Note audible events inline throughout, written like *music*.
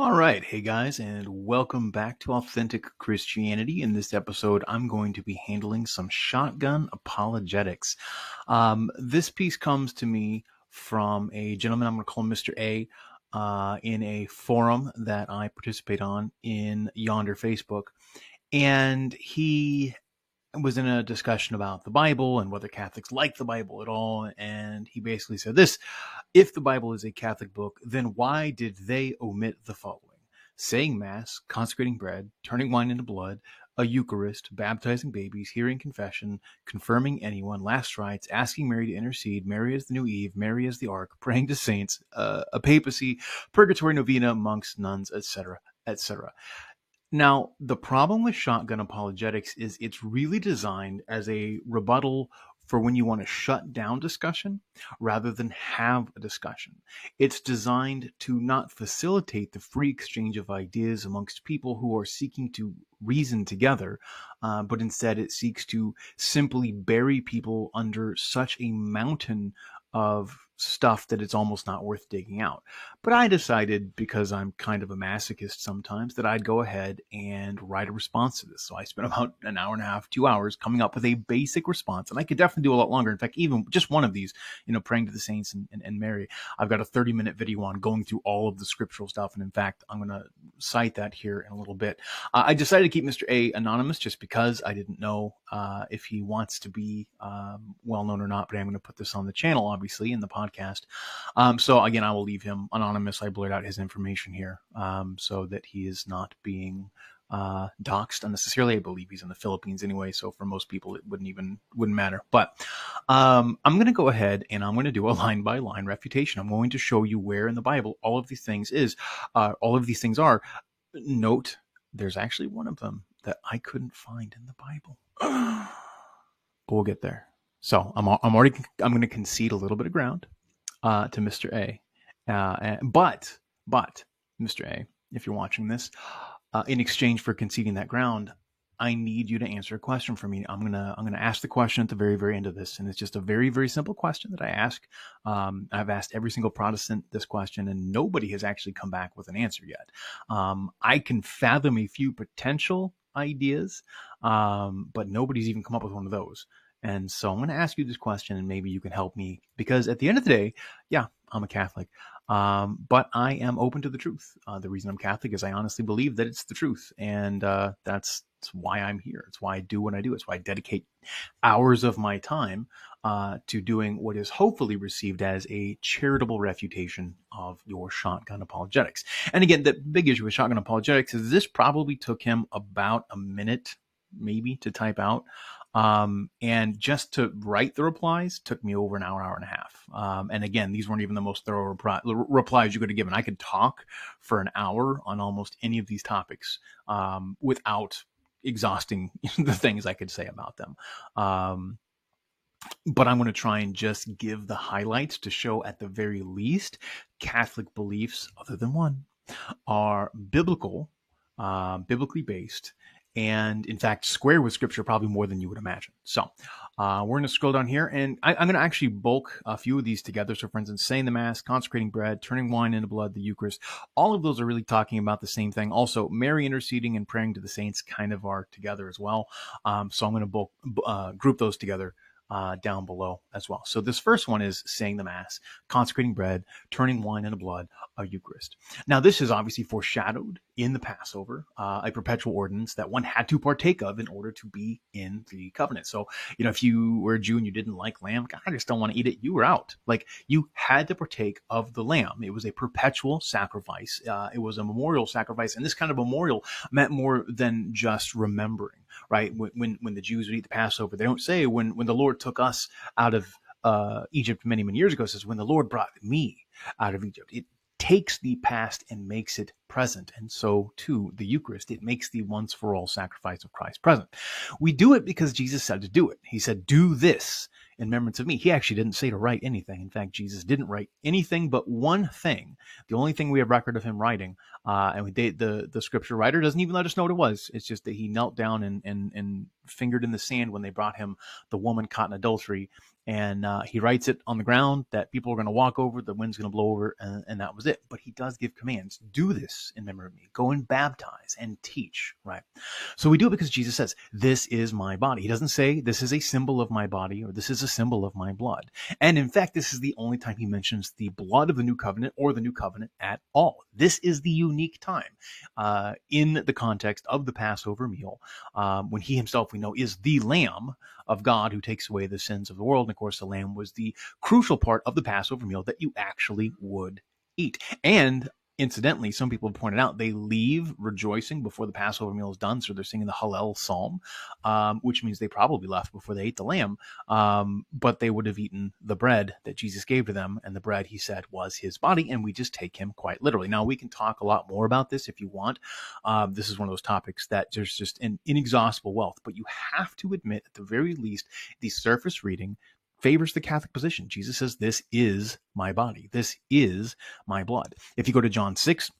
All right, hey guys, and welcome back to Authentic Christianity. In this episode, I'm going to be handling some shotgun apologetics. Um, this piece comes to me from a gentleman I'm going to call Mr. A uh, in a forum that I participate on in Yonder Facebook. And he was in a discussion about the Bible and whether Catholics like the Bible at all. And he basically said this if the Bible is a Catholic book, then why did they omit the following? Saying Mass, consecrating bread, turning wine into blood, a Eucharist, baptizing babies, hearing confession, confirming anyone, last rites, asking Mary to intercede, Mary as the new Eve, Mary as the Ark, praying to saints, uh, a papacy, purgatory novena, monks, nuns, etc., etc. Now, the problem with shotgun apologetics is it's really designed as a rebuttal for when you want to shut down discussion rather than have a discussion. It's designed to not facilitate the free exchange of ideas amongst people who are seeking to reason together, uh, but instead it seeks to simply bury people under such a mountain of stuff that it's almost not worth digging out. But I decided, because I'm kind of a masochist sometimes, that I'd go ahead and write a response to this. So I spent *laughs* about an hour and a half, two hours coming up with a basic response. And I could definitely do a lot longer. In fact, even just one of these, you know, praying to the saints and, and, and Mary, I've got a 30 minute video on going through all of the scriptural stuff. And in fact, I'm going to cite that here in a little bit. Uh, I decided to keep Mr. A anonymous just because I didn't know uh, if he wants to be um, well known or not. But I'm going to put this on the channel, obviously, in the podcast. Um, so again, I will leave him anonymous. I blurred out his information here um, so that he is not being uh, doxxed unnecessarily. I believe he's in the Philippines anyway, so for most people it wouldn't even wouldn't matter. But um, I'm going to go ahead and I'm going to do a line by line refutation. I'm going to show you where in the Bible all of these things is, uh, all of these things are. Note, there's actually one of them that I couldn't find in the Bible. but we'll get there. So I'm I'm already I'm going to concede a little bit of ground uh, to Mr. A. Uh, and, but, but, Mr. A, if you're watching this, uh, in exchange for conceding that ground, I need you to answer a question for me. I'm gonna I'm gonna ask the question at the very very end of this, and it's just a very very simple question that I ask. Um, I've asked every single Protestant this question, and nobody has actually come back with an answer yet. Um, I can fathom a few potential ideas, um, but nobody's even come up with one of those. And so I'm going to ask you this question and maybe you can help me because at the end of the day, yeah, I'm a Catholic, um, but I am open to the truth. Uh, the reason I'm Catholic is I honestly believe that it's the truth. And uh, that's, that's, why I'm here. It's why I do what I do. It's why I dedicate hours of my time uh, to doing what is hopefully received as a charitable refutation of your shotgun apologetics. And again, the big issue with shotgun apologetics is this probably took him about a minute maybe to type out. Um, and just to write the replies took me over an hour, hour and a half. Um, and again, these weren't even the most thorough repri- replies you could have given. I could talk for an hour on almost any of these topics um, without exhausting *laughs* the things I could say about them. Um, but I'm going to try and just give the highlights to show, at the very least, Catholic beliefs, other than one, are biblical, uh, biblically based, and in fact square with scripture probably more than you would imagine. So uh, we're going to scroll down here and I, am going to actually bulk a few of these together. So for instance saying the mass consecrating bread turning wine into blood the eucharist all of those are really talking about the same thing. Also mary interceding and praying to the saints kind of are together as well. Um, so i'm going to bulk uh, group those together uh, down below as well. So this first one is saying the Mass, consecrating bread, turning wine into blood, a Eucharist. Now this is obviously foreshadowed in the Passover, uh, a perpetual ordinance that one had to partake of in order to be in the covenant. So, you know, if you were a Jew and you didn't like lamb, God, I just don't want to eat it, you were out. Like you had to partake of the lamb. It was a perpetual sacrifice. Uh, it was a memorial sacrifice. And this kind of memorial meant more than just remembering right? When, when, when the Jews would eat the Passover, they don't say when, when the Lord took us out of uh, Egypt many, many years ago, says when the Lord brought me out of Egypt. It takes the past and makes it present. And so, too, the Eucharist, it makes the once for all sacrifice of Christ present. We do it because Jesus said to do it. He said, Do this in remembrance of me. He actually didn't say to write anything. In fact, Jesus didn't write anything but one thing. The only thing we have record of him writing, uh, and we, the the scripture writer doesn't even let us know what it was. It's just that he knelt down and and and fingered in the sand when they brought him the woman caught in adultery and uh, he writes it on the ground that people are going to walk over, the wind's going to blow over, and, and, that was it. But he does give commands: do this in memory of me. Go and baptize and teach. Right. So we do it because Jesus says, "This is my body." He doesn't say, "This is a symbol of my body" or "This is a symbol of my blood." And in fact, this is the only time he mentions the blood of the new covenant or the new covenant at all. This is the unique time uh, in the context of the Passover meal um, when he himself, we know, is the Lamb of God who takes away the sins of the world. Of course, the lamb was the crucial part of the Passover meal that you actually would eat. And incidentally, some people pointed out they leave rejoicing before the Passover meal is done. So they're singing the Hallel psalm, um, which means they probably left before they ate the lamb. Um, but they would have eaten the bread that Jesus gave to them. And the bread, he said, was his body. And we just take him quite literally. Now, we can talk a lot more about this if you want. Um, this is one of those topics that there's just an inexhaustible wealth. But you have to admit, at the very least, the surface reading favors the Catholic position. Jesus says, This is my body. This is my blood. If you go to John 6,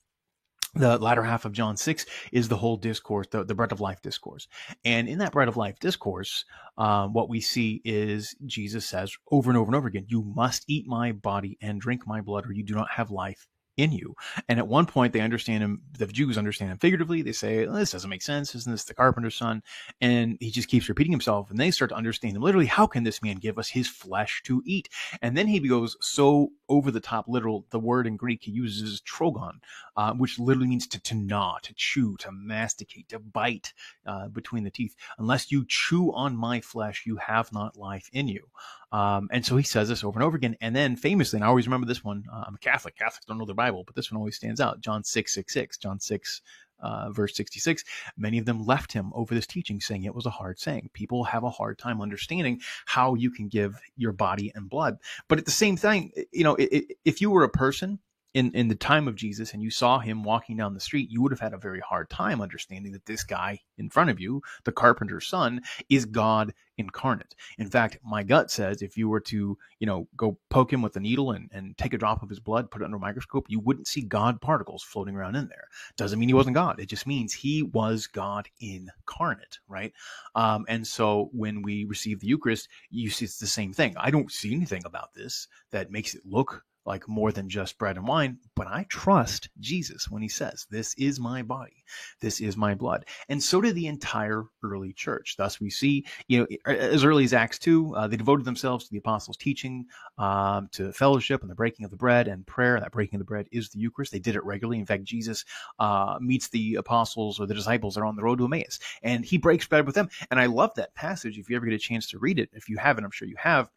the latter half of John 6 is the whole discourse, the, the bread of life discourse. And in that bread of life discourse, um, what we see is Jesus says over and over and over again, You must eat my body and drink my blood, or you do not have life in you. And at one point, they understand him, the Jews understand him figuratively. They say, This doesn't make sense. Isn't this the carpenter's son? And he just keeps repeating himself. And they start to understand him literally. How can this man give us his flesh to eat? And then he goes so over the top, literal. The word in Greek he uses is trogon, uh, which literally means to, to gnaw, to chew, to masticate, to bite uh, between the teeth. Unless you chew on my flesh, you have not life in you. Um, and so he says this over and over again. And then famously, and I always remember this one. Uh, I'm a Catholic. Catholics don't know their Bible, but this one always stands out. John 6, 6, 6. John 6, uh, verse 66. Many of them left him over this teaching, saying it was a hard saying. People have a hard time understanding how you can give your body and blood. But at the same time, you know, if you were a person in in the time of Jesus and you saw him walking down the street, you would have had a very hard time understanding that this guy in front of you, the carpenter's son, is God incarnate. In fact, my gut says if you were to, you know, go poke him with a needle and, and take a drop of his blood, put it under a microscope, you wouldn't see God particles floating around in there. Doesn't mean he wasn't God. It just means he was God incarnate, right? Um, and so when we receive the Eucharist, you see it's the same thing. I don't see anything about this that makes it look like more than just bread and wine, but I trust Jesus when he says, This is my body, this is my blood. And so did the entire early church. Thus, we see, you know, as early as Acts 2, uh, they devoted themselves to the apostles' teaching, um, to fellowship and the breaking of the bread and prayer. That breaking of the bread is the Eucharist. They did it regularly. In fact, Jesus uh, meets the apostles or the disciples that are on the road to Emmaus, and he breaks bread with them. And I love that passage. If you ever get a chance to read it, if you haven't, I'm sure you have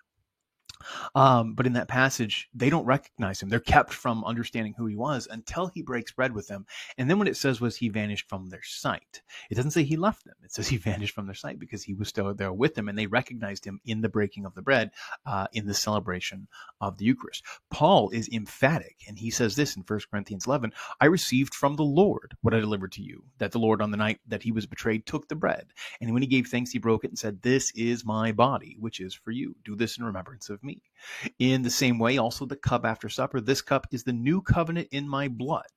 um, but in that passage, they don't recognize him. They're kept from understanding who he was until he breaks bread with them. And then what it says was he vanished from their sight, it doesn't say he left them. It says he *laughs* vanished from their sight because he was still there with them and they recognized him in the breaking of the bread, uh, in the celebration of the Eucharist. Paul is emphatic and he says this in 1 Corinthians 11, I received from the Lord what I delivered to you, that the Lord on the night that he was betrayed took the bread. And when he gave thanks, he broke it and said, this is my body, which is for you. Do this in remembrance of me. In the same way, also the cup after supper. This cup is the new covenant in my blood.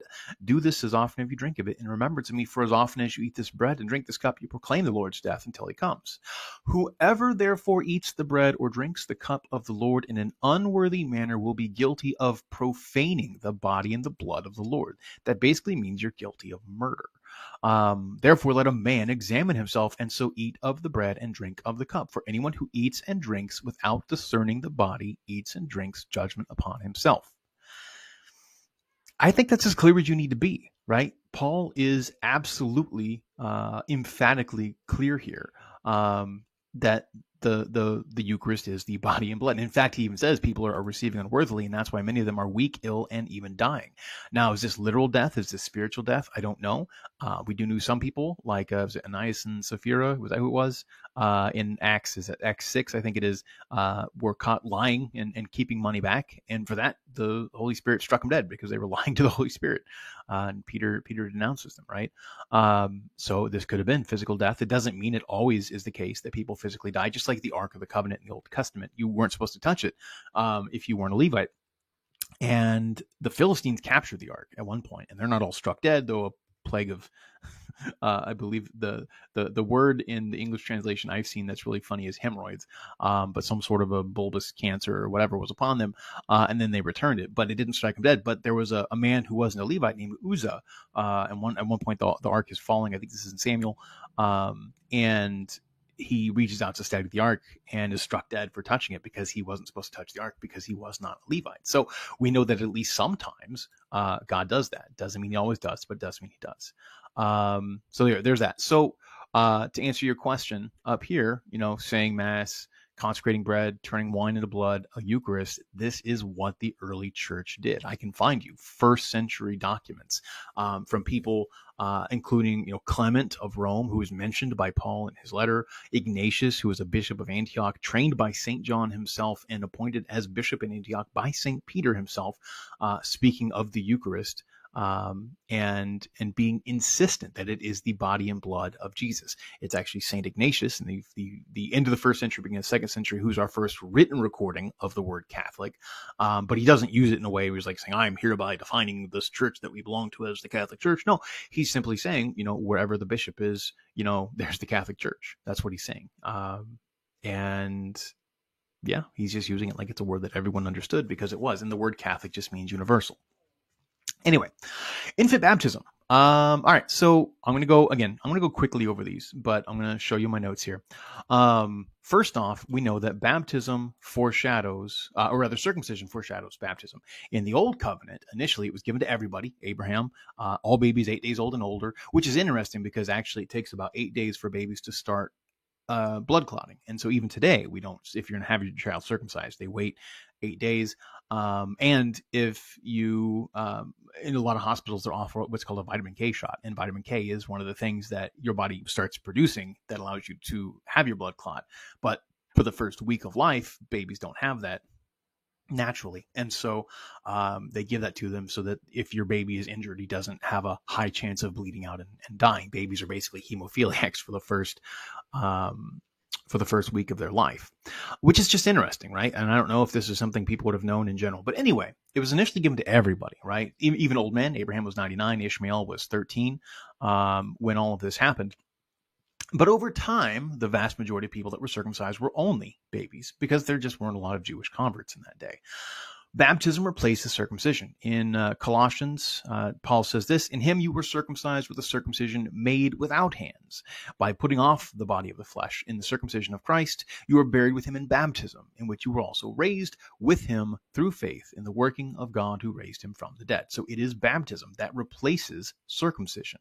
Do this as often as you drink of it in remembrance of me. For as often as you eat this bread and drink this cup, you proclaim the Lord's death until he comes. Whoever therefore eats the bread or drinks the cup of the Lord in an unworthy manner will be guilty of profaning the body and the blood of the Lord. That basically means you're guilty of murder. Um, Therefore, let a man examine himself, and so eat of the bread and drink of the cup. For anyone who eats and drinks without discerning the body eats and drinks judgment upon himself. I think that's as clear as you need to be, right? Paul is absolutely uh, emphatically clear here um, that the the the Eucharist is the *laughs* body and blood. And in fact, he even says people are, are, receiving unworthily, and that's why many of them are weak, ill, and even dying. Now, is this literal death? Is this spiritual death? I don't know. Uh, we do know some people, like uh, was it Ananias and Sapphira? Was that who it was? Uh, in Acts, is it Acts six? I think it is. Uh, were caught lying and, and keeping money back, and for that, the Holy Spirit struck them dead because they were *laughs* lying to the Holy Spirit. Uh, and Peter Peter denounces them, right? Um, so this could have been physical death. It doesn't mean it always is the case that people physically die. Just like the Ark of the Covenant in the Old Testament, you weren't supposed to touch it um, if you weren't a Levite. And the Philistines captured the ark at one point, and they're not all struck dead, though a plague of uh, I believe the, the the word in the English translation I've seen that's really funny is hemorrhoids, um, but some sort of a bulbous cancer or whatever was upon them, uh, and then they returned it, but it didn't strike them dead. But there was a, a man who wasn't a Levite named Uzzah, uh, and one at one point the, the ark is falling. I think this is in Samuel, um, and he reaches out to steady the ark and is struck dead for touching it because he wasn't supposed to touch the ark because he was not a Levite. So we know that at least sometimes uh, God does that. Doesn't mean he always does, but does mean he does. Um, so there, there's that. So uh, to answer your question up here, you know, saying mass, consecrating bread, turning wine into blood, a Eucharist. This is what the early church did. I can find you first century documents um, from people, uh, including you know Clement of Rome, who is mentioned by Paul in his letter, Ignatius, who was a bishop of Antioch, trained by Saint John himself and appointed as bishop in Antioch by Saint Peter himself, uh, speaking of the Eucharist um, and and being insistent that it is the body and blood of Jesus. It's actually Saint Ignatius in the, the the end of the first century, beginning of the second century, who's our first written recording of the word Catholic. Um, but he doesn't use it in a way where he's like saying, "I'm hereby defining this church that we belong to as the Catholic Church." No, he's simply saying, you know, wherever the bishop is, you know, *laughs* there's the Catholic Church. That's what he's saying. Um, and yeah, he's just using it like it's a word that everyone understood because it was. And the word Catholic just means universal. Anyway, infant baptism. Um, all right, so I'm to go again. I'm to go quickly over these, but I'm to show you my notes here. Um, first off, we know that baptism foreshadows, uh, or rather, circumcision foreshadows baptism. In the Old Covenant, initially it was given to everybody, Abraham, uh, all babies eight days old and older, which is interesting because actually it takes about eight days for babies to start uh, blood clotting. And so even today, we don't, if you're going to have your child circumcised, they wait eight days. Um, and if you, um, in a lot of hospitals, they're offer what's called a vitamin K shot. And vitamin K is one of the things that your body starts producing that allows you to have your blood clot. But for the first week of life, babies don't have that naturally. And so um, they give that to them so that if your baby is injured, he doesn't have a high chance of bleeding out and, and dying. Babies are basically hemophiliacs for the first um, for the first week of their life, which is just interesting, right? And I don't know if this is something people would have known in general, but anyway, it was initially given to everybody, right? Even, old men. Abraham was 99, Ishmael was 13 um, when all of this happened. But over time, the vast majority of people that were circumcised were only babies because there just weren't a lot of Jewish converts in that day. Baptism replaces circumcision. In uh, Colossians, uh, Paul says this In him you were circumcised with a circumcision made without hands. By putting off the body of the flesh in the circumcision of Christ, you were buried with him in baptism, in which you were also raised with him through faith in the working of God who raised him from the dead. So it is baptism that replaces circumcision.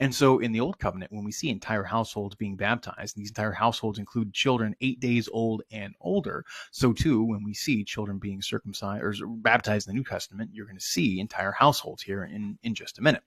And so in the Old Covenant, when we see entire households being baptized, these entire households include children eight days old and older. So too, when we see children being circumcised, or baptized in the New Testament, you're going to see entire households here in, in just a minute.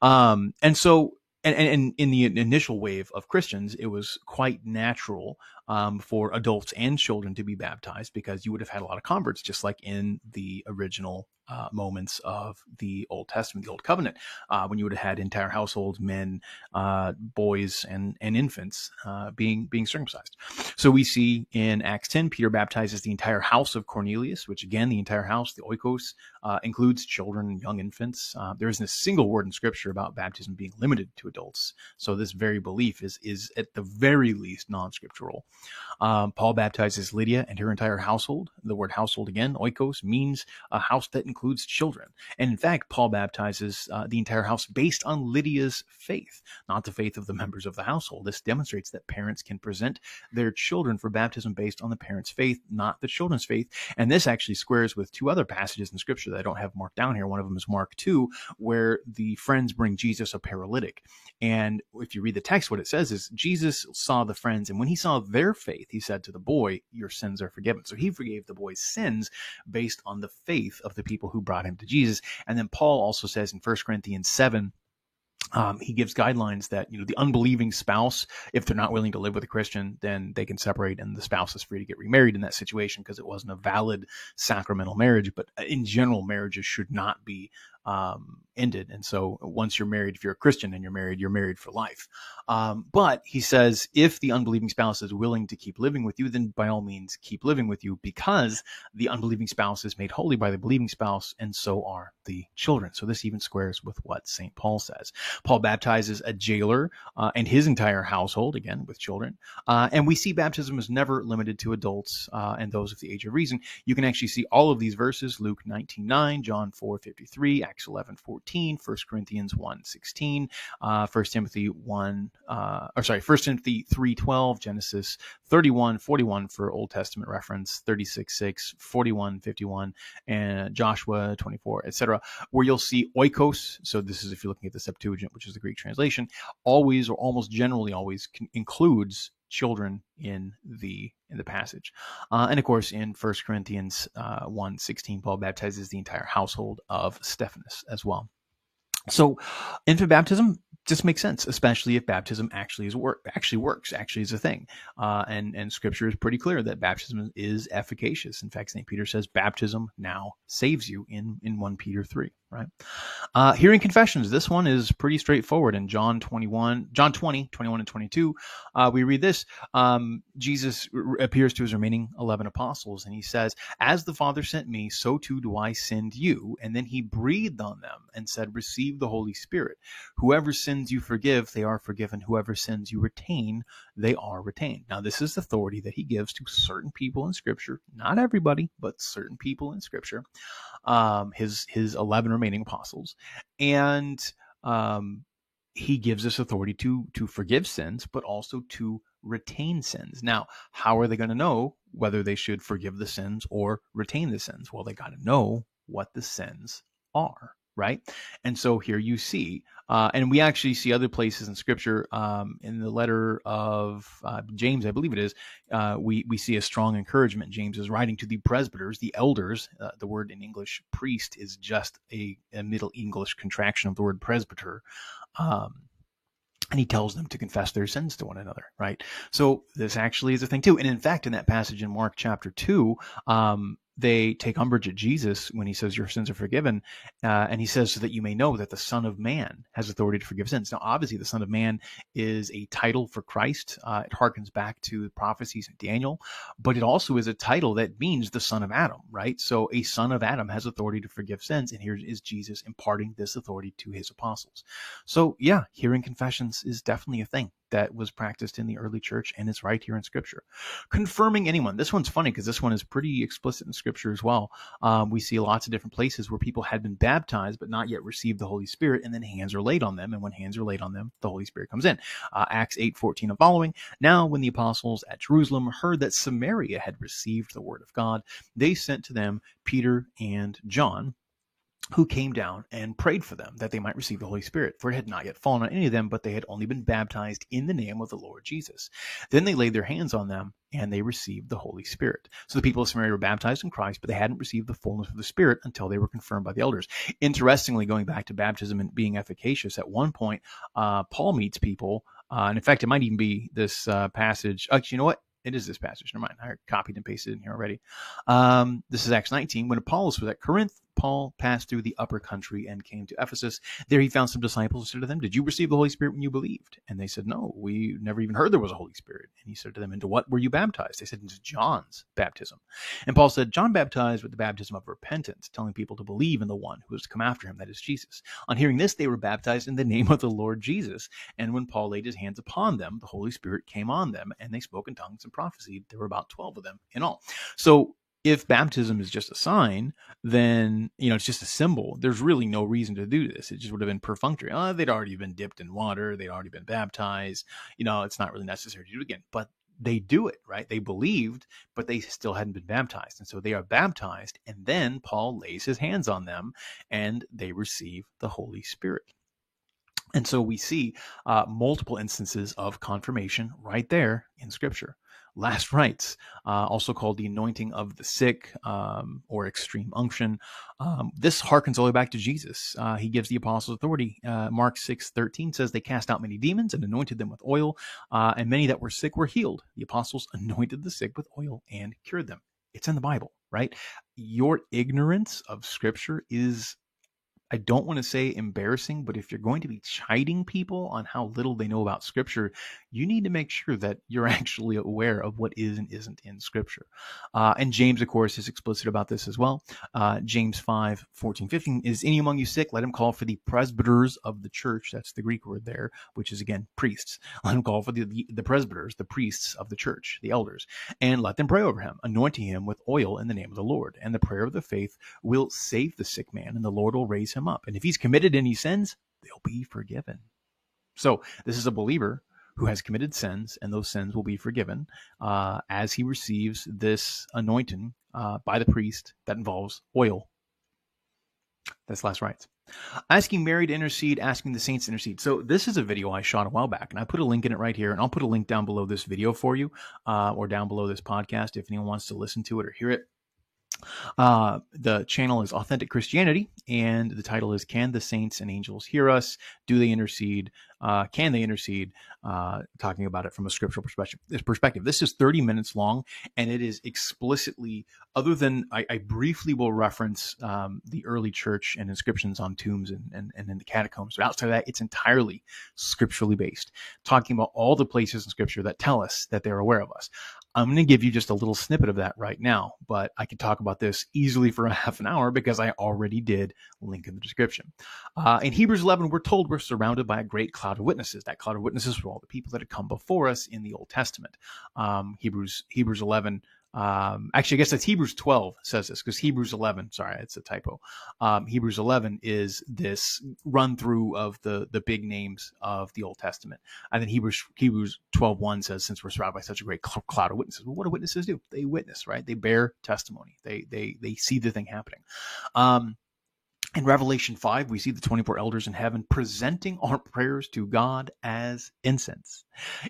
Um, and so and, and, in the initial wave of Christians, it was quite natural um, for adults and children to be baptized because you would have had a lot of converts, just like in the original uh, moments of the Old Testament, the Old Covenant, uh, when you would have had entire households, men, uh, boys, and and infants uh, being being circumcised. So we see in Acts 10, Peter baptizes the entire house of Cornelius, which again, the entire house, the oikos, uh, includes children and young infants. Uh, there isn't a single word in Scripture about baptism being limited to adults. So this very belief is is at the very least non-scriptural. Um, Paul baptizes Lydia and her entire household. The word household again, oikos, means a house that includes children. And in fact, Paul baptizes uh, the entire house based on Lydia's faith, not the faith of the members of the household. This demonstrates that parents can present their children for baptism based on the parents' faith, not the children's faith. And this actually squares with two other passages in Scripture that I don't have marked down here. One of them is Mark 2, where the friends bring Jesus a paralytic. And if you read the text, what it says is Jesus saw the friends, and when he saw their faith, he said to the boy, Your sins are forgiven. So he forgave the boy's sins based on the faith of the people who brought him to Jesus. And then Paul also says in 1 Corinthians 7, um, he gives guidelines that you know the unbelieving spouse, if they're not willing to live with a Christian, then they can separate, and the spouse is free to get remarried in that situation because it wasn't a valid sacramental marriage. But in general, marriages should not be um, ended. And so once you're married, if you're a Christian and you're married, you're married for life. Um, but he says, if the unbelieving spouse is willing to keep living with you, then by all means keep living with you because the unbelieving spouse is made holy by the believing spouse, and so are the children. So this even squares with what St. Paul says. Paul baptizes a jailer uh, and his entire household, again, with children. Uh, and we see baptism is never limited to adults uh, and those of the age of reason. You can actually see all of these verses Luke 19 9, John 4 53, Acts 11 14, 1 Corinthians 1 16, uh, 1 Timothy 1, uh, or sorry, 1 Timothy 3 12, Genesis 31 41 for Old Testament reference, 36 6, 41 51, and Joshua 24, etc., where you'll see oikos. So this is if you're looking at the Septuagint, which is the Greek translation, always or almost generally always includes children in the in the passage. Uh, and of course, in 1 Corinthians uh, 1 16, Paul baptizes the entire household of Stephanas as well. So, infant baptism just makes sense, especially if baptism actually is work actually works, actually is a thing. Uh, and and Scripture is pretty clear that baptism is efficacious. In fact, Saint Peter says baptism now saves you in in one Peter three right? Uh, hearing confessions. This one is pretty straightforward. In John 21, John 20, 21 and 22, uh, we read this. Um, Jesus r- appears to his remaining 11 apostles and he says, As the Father sent me, so too do I send you. And then he breathed on them and said, Receive the Holy Spirit. Whoever sins you forgive, they are forgiven. Whoever sins you retain, they are retained. Now, this is authority that he gives to certain people in Scripture, not everybody, but certain people in Scripture um, his his eleven remaining apostles, and um, he gives us authority to to forgive sins, but also to retain sins. Now, how are they going to know whether they should forgive the sins or retain the sins? Well, they got to know what the sins are right? And so here you see, uh, and we actually see other places in Scripture. Um, in the letter of uh, James, I believe it is, uh, we we see a strong encouragement. James is writing to the presbyters, the elders. Uh, the word in English, priest, is just a, a Middle English contraction of the word presbyter. Um, and he tells them to confess their sins to one another, right? So this actually is a thing too. And in fact, in that passage in Mark chapter two, um, they take umbrage at Jesus when he says your sins are forgiven, uh, and he says so that you may know that the Son of Man has authority to forgive sins. Now, obviously, the Son of Man is a title for Christ. Uh, it harkens back to the prophecies of Daniel, but it also is a title that means the Son of Adam, right? So, a Son of Adam has authority to forgive sins, and here is Jesus imparting this authority to his apostles. So, yeah, hearing confessions is definitely a thing that was practiced in the early church and it's right here in scripture. Confirming anyone this one's funny because this one is pretty explicit in scripture as well. Um, we see lots of different places where people had been baptized but not yet received the holy spirit and then hands are laid on them and when hands are laid on them the holy spirit comes in. Uh, acts 8 14 and following. Now when the apostles at jerusalem heard that samaria had received the word of god they sent to them peter and john who came down and prayed for them that they might receive the Holy Spirit, for it had not yet fallen on any of them, but they had only been baptized in the name of the Lord Jesus. Then they laid their hands on them and they received the Holy Spirit. So the people of Samaria were baptized in Christ, but they hadn't received the fullness of the Spirit until they were confirmed by the elders. Interestingly, going back to baptism and being efficacious, at one point, uh, Paul meets people, uh, and in fact, it might even be this uh, passage. Actually, you know what? it is this passage. Never mind. I copied and pasted in here already. Um, this is Acts 19. When Apollos was at Corinth, Paul passed through the upper country and came to Ephesus. There he found some disciples and said to them, Did you receive the Holy Spirit when you believed? And they said, No, we never even heard there was a Holy Spirit. And he said to them, Into what were you baptized? They said, Into John's baptism. And Paul said, John baptized with the baptism of repentance, telling people to believe in the one who was to come after him, that is Jesus. On hearing this, they were baptized in the name of the Lord Jesus. And when Paul laid his hands upon them, the Holy Spirit came on them, and they spoke in tongues and prophesied. There were about 12 of them in all. So if baptism is just a sign, then you know it's just a symbol. There's really no reason to do this. It just would have been perfunctory. Oh, they'd already been dipped in water. They'd already been baptized. You know, it's not really necessary to do it again. But they do it, right? They believed, but they still hadn't been baptized. And so they are baptized, and then Paul lays his hands on them and they receive the Holy Spirit. And so we see uh, multiple instances of confirmation right there in Scripture last rites, uh, also called the anointing of the sick um, or extreme unction. Um, this harkens all the way back to Jesus. Uh, he gives the apostles authority. Uh, Mark 6 13 says they cast out many demons and anointed them with oil, uh, and many that were sick were healed. The apostles anointed the sick with oil and cured them. It's in the Bible, right? Your ignorance of Scripture is I don't want to say embarrassing, but if you're going to be chiding people on how little they know about Scripture, you need to make sure that you're *laughs* actually aware of what is and isn't in Scripture. Uh, and James, of course, is explicit about this as well. Uh, James 5 14, 15 is any among you sick? Let him call for the presbyters of the church. That's the Greek word there, which is again priests. *laughs* Let him call for the, the, the presbyters, the priests of the church, the elders, and let them pray over him, anointing him with oil in the name of the Lord. And the prayer of the faith will save the sick man, and the Lord will raise him up. And if he's committed any sins, they'll be forgiven. So this is a believer who has committed sins, and those sins will be forgiven uh, as he receives this anointing uh, by the priest that involves oil. That's last rites. Asking Mary to intercede, asking the saints to intercede. So this is a video I shot a while back, and I put a link in it right here, and I'll put a link down below this video for you, uh, or down below this podcast if anyone wants to listen to it or hear it. Uh, the channel is Authentic Christianity, and the title is Can the Saints and Angels Hear Us? Do they intercede? Uh, can they intercede? Uh, talking about it from a scriptural perspective. This perspective. This is 30 minutes long, and it is explicitly, other than I, I briefly will reference um, the early church and inscriptions on tombs and, and, and in the catacombs, but outside of that, it's entirely scripturally based, talking about all the places in scripture that tell us that they're aware of us. I'm going to give you just a little snippet of that right now, but I could talk about this easily for a *laughs* half an hour because I already did link in the description. Uh, in Hebrews 11, we're told we're surrounded by a great cloud of witnesses. That cloud of witnesses were all the people that had come before us in the Old Testament. Um, Hebrews Hebrews 11 um, actually, I guess that's Hebrews 12 says this because Hebrews 11, sorry, it's a typo. Um, Hebrews 11 is this run through of the the big names of the Old Testament. And then Hebrews Hebrews 12 1 says, since we're surrounded by such a great cloud of witnesses, well, what do witnesses do? They witness, right? They bear testimony. They they they see the thing happening. Um, in Revelation 5, we see the 24 elders in heaven presenting our prayers to God as incense.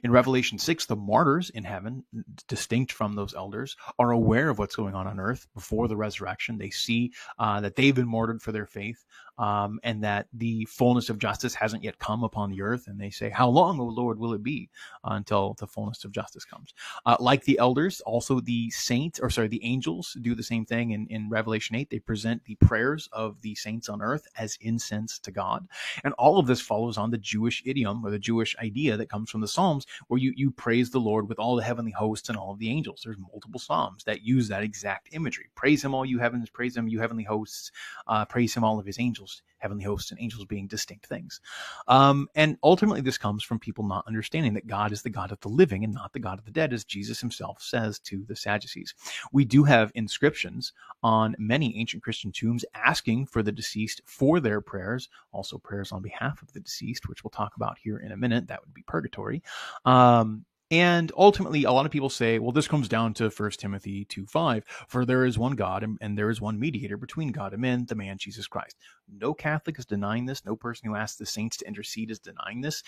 In Revelation 6, the martyrs in heaven, distinct from those elders, are aware of what's going on on earth before the resurrection. They see uh, that they've been martyred for their faith um, and that the fullness of justice hasn't yet come upon the earth. And they say, How long, O Lord, will it be uh, until the fullness of justice comes? Uh, like the elders, also the saints, or sorry, the angels do the same thing in, in Revelation 8. They present the prayers of the saints on earth as incense to God. And all of this follows on the Jewish idiom or the Jewish idea that comes from the Psalms, where you, you praise the Lord with all the heavenly hosts and all of the angels. There's multiple Psalms that use that exact imagery. Praise him, all you heavens, praise him, you heavenly hosts, uh, praise him, all of his angels angels, heavenly hosts, and angels being distinct things. Um, and ultimately, this comes from people not understanding that God is the God of the living and not the God of the dead, as Jesus himself says to the Sadducees. We do have inscriptions on many ancient Christian tombs asking for the deceased for their prayers, also prayers on behalf of the deceased, which we'll talk about here in a minute. That would be purgatory. Um, and ultimately, a lot of people say, well, this comes down to 1 Timothy 2 5, for there is one God and, and, there is one mediator between God and men, the man Jesus Christ. No Catholic is denying this. No person who asks the saints to intercede is denying this.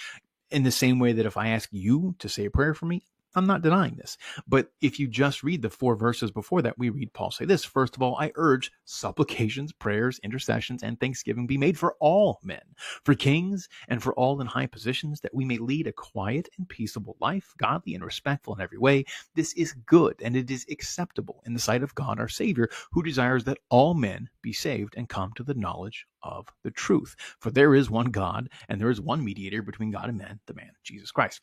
In the same way that if I ask you to say a prayer for me, I'm not denying this. But if you just read the four verses before that, we read Paul say this First of all, I urge supplications, prayers, intercessions, and thanksgiving be made for all men, for kings, and for all in high positions, that we may lead a quiet and peaceable life, godly and respectful in every way. This is good, and it is acceptable in the sight of God our Savior, who desires that all men be saved and come to the knowledge of the truth. For there is one God, and there is one mediator between God and men, the man Jesus Christ.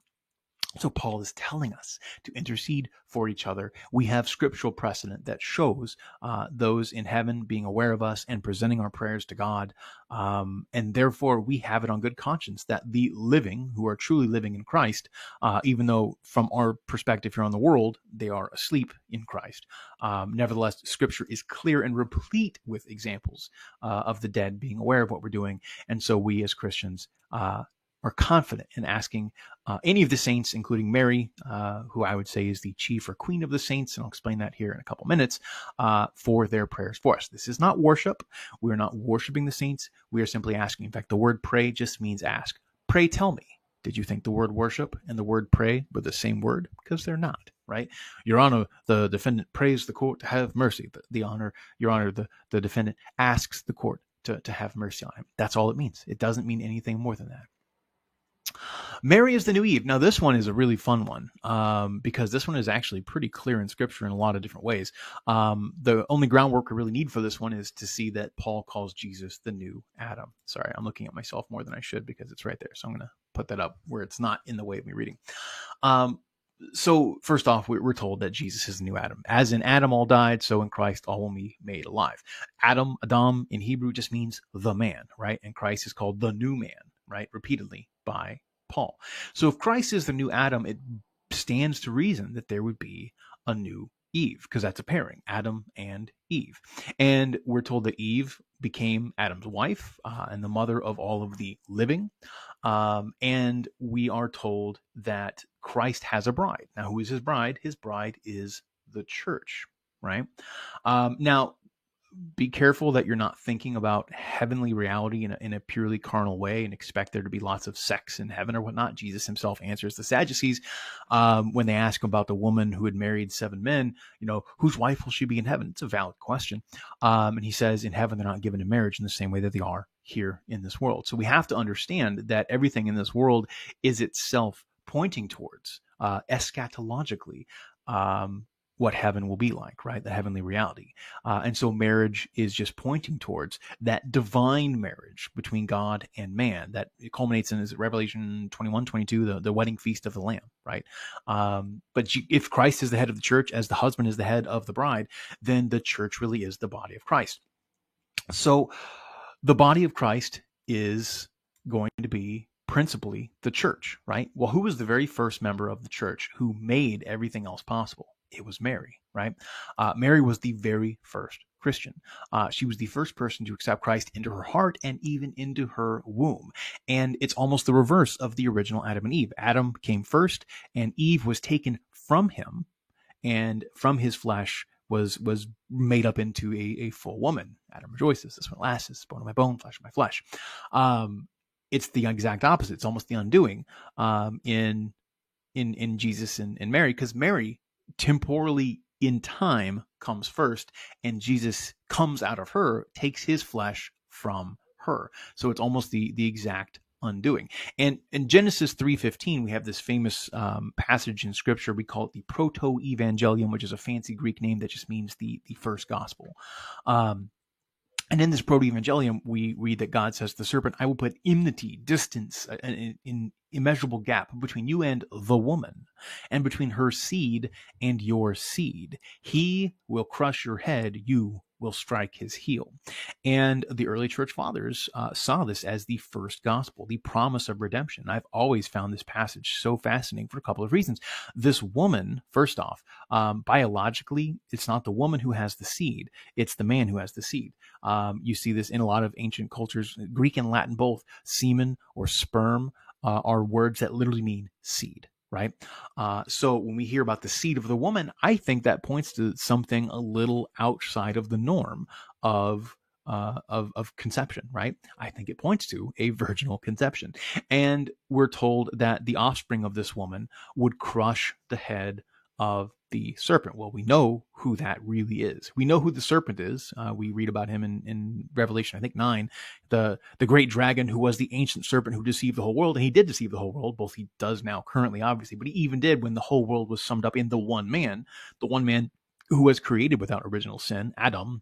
So Paul is telling us to intercede for each other. We have scriptural precedent that shows uh, those in heaven being aware of us and presenting our prayers to God. Um, and therefore, we have it on good conscience that the living, who are truly living in Christ, uh, even though from our perspective here on the world, they are asleep in Christ, um, nevertheless, scripture is clear and replete with examples uh, of the dead being aware of what we're doing. And so we as Christians uh, are confident in asking uh, any of the saints, including Mary, uh, who I would say is the chief or queen of the saints, and I'll explain that here in a couple minutes, uh, for their prayers for us. This is not worship. We are not worshiping the saints. We are simply asking. In fact, the word pray just means ask. Pray tell me. Did you think the word worship and the word pray were the same word? Because they're not, right? Your Honor, the defendant prays the court to have mercy. The, the honor, Your Honor, the, the defendant asks the court to, to have mercy on him. That's all it means. It doesn't mean anything more than that. Mary is the new Eve. Now, this one is a really fun one um, because this one is actually pretty clear in Scripture in a lot of different ways. Um, the only groundwork we really need for this one is to see that Paul calls Jesus the new Adam. Sorry, I'm looking at myself more than I should because it's right there. So I'm going to put that up where it's not in the way of me reading. Um, so first off, we're told that Jesus is the new Adam. As in Adam all died, so in Christ all will be made alive. Adam, Adam in Hebrew just means the man, right? And Christ is called the new man, right? Repeatedly by Paul. So if Christ is the new Adam, it stands to reason that there would be a new Eve, because that's a pairing, Adam and Eve. And we're told that Eve became Adam's wife uh, and the mother of all of the living. Um, and we are told that Christ has a bride. Now, who is his bride? His bride is the church, right? Um, now, be careful that you're not thinking about heavenly reality in a, in a purely carnal way and expect there to be lots of sex in heaven or whatnot. Jesus himself answers the Sadducees um, when they ask about the woman who had married seven men, you know, whose wife will she be in heaven? It's a valid question. Um, and he says, in heaven, they're not given to marriage in the same way that they are here in this world. So we have to understand that everything in this world is itself pointing towards uh, eschatologically um, what heaven will be like, right? The heavenly reality. Uh, and so marriage is just pointing towards that divine marriage between God and man that culminates in is Revelation 21, 22, the, the wedding feast of the Lamb, right? Um, but if Christ is the head of the church as the husband is the head of the bride, then the church really is the body of Christ. So the body of Christ is going to be principally the church, right? Well, who was the very first member of the church who made everything else possible? It was Mary, right? Uh, Mary was the very first Christian. Uh, she was the first person to accept Christ into her heart and even into her womb. And it's almost the reverse of the original Adam and Eve. Adam came first, and Eve was taken from him, and from his flesh was was made up into a, a full woman. Adam rejoices. This one lasts. This bone of my bone, flesh of my flesh. Um, it's the exact opposite. It's almost the undoing um, in in in Jesus and, and Mary, because Mary temporally in time comes first, and Jesus comes out of her, takes his flesh from her. So it's almost the the exact undoing. And in Genesis 3:15, we have this famous um, passage in Scripture. We call it the Proto-Evangelium, which is a fancy Greek name that just means the the first gospel. Um, and in this proto-evangelium, we read that God says to the serpent, I will put enmity, distance, an, an immeasurable gap between you and the woman, and between her seed and your seed. He will crush your head, you will strike his heel. And the early church fathers uh, saw this as the first gospel, the promise of redemption. I've always found this passage so fascinating for a couple of reasons. This woman, first off, um, biologically, it's not the woman who has the seed, it's the man who has the seed. Um, you see this in a lot of ancient cultures, Greek and Latin both. Semen or sperm uh, are words that literally mean seed right? Uh, so when we hear about the seed of the woman, I think that points to something a little outside of the norm of uh, of of conception, right? I think it points to a *laughs* virginal conception, and we're told that the offspring of this woman would crush the head of the serpent. Well, we know who that really is. We know who the serpent is. Uh, we read about him in, in Revelation, I think nine, the the great dragon who was the ancient serpent who deceived the whole world, and he did deceive the whole world. Both he does now, currently, obviously, but he even did when the whole world was summed up in the one man, the one man who was created without original sin, Adam,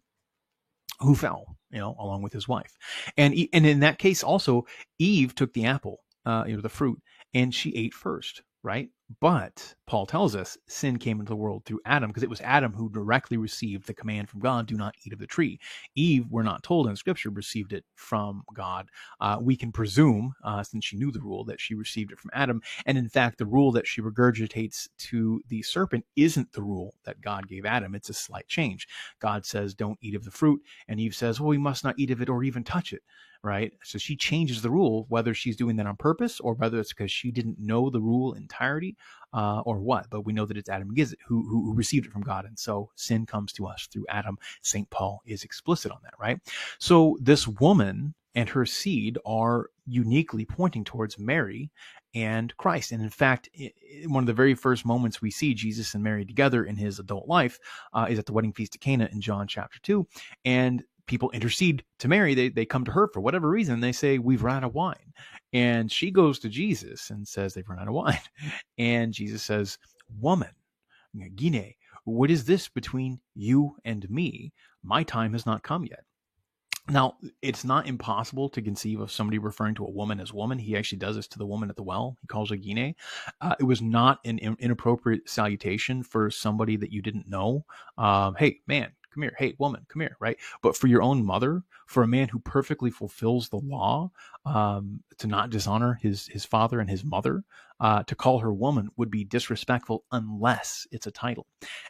who fell, you know, along with his wife, and and in that case also, Eve took the apple, uh, you know, the fruit, and she ate first, right? But Paul tells us sin came into the world through Adam because it was Adam who directly received the command from God, do not eat of the tree. Eve, we're not told in scripture, received it from God. Uh, we can presume, uh, since she knew the rule, that she received it from Adam. And in fact, the rule that she regurgitates to the serpent isn't the rule that God gave Adam. It's a slight change. God says, don't eat of the fruit. And Eve says, well, we must not eat of it or even touch it right? So she changes the rule, whether she's doing that on purpose or whether it's because she didn't know the rule entirety uh, or what. But we know that it's Adam who, who, who received it from God. And so sin comes to us through Adam. St. Paul is explicit on that, right? So this woman and her seed are uniquely pointing towards Mary and Christ. And in fact, one of the very first moments we see Jesus and Mary together in his adult life uh, is at the wedding feast of Cana in John chapter 2. And people intercede to Mary. They, they come to her for whatever reason. They say, We've run out of wine. And she goes to Jesus and says they've run out of wine. *laughs* And Jesus says, Woman, Gine, what is this between you and me? My time has not come yet. Now, it's not impossible to conceive of somebody referring to a woman as woman. He actually does this to the woman at the well. He calls her Gine. Uh, it was not an inappropriate salutation for somebody that you didn't know. Um, hey, man, come here. Hey, woman, come here, right? But for your own mother, for a man who perfectly fulfills the law, um, to not dishonor his his father and his mother, uh, to call her woman would be disrespectful unless it's a title.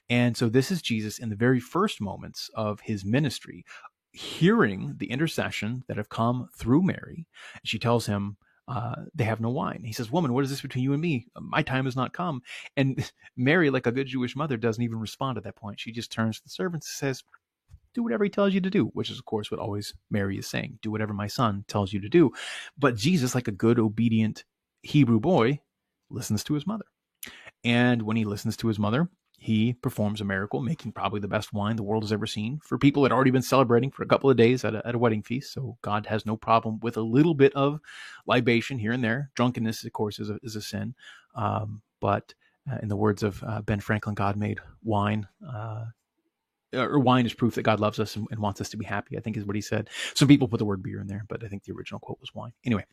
And so this is Jesus in the very first moments of his ministry, hearing the intercession that have come through Mary. She tells him, uh, they have no wine. He says, Woman, what is this between you and me? My time has not come. And *laughs* Mary, like a good Jewish mother, doesn't even respond at that point. She just turns to the servants and says, Do whatever he tells you to do, which is, of course, what always Mary is saying do whatever my son tells you to do. But Jesus, like a good, obedient Hebrew boy, listens to his mother. And when he listens to his mother, he performs a miracle, making probably the best wine the world has ever seen for people that had already been celebrating for a couple of days at a, at a wedding feast. So God has no problem with a little bit of libation here and there. Drunkenness, of course, is a, is a sin. Um, but uh, in the words of uh, Ben Franklin, God made wine. Uh, or wine is proof that God loves us and, and wants us to be happy, I think is what he said. Some people put the word beer in there, but I think the original quote was wine. Anyway,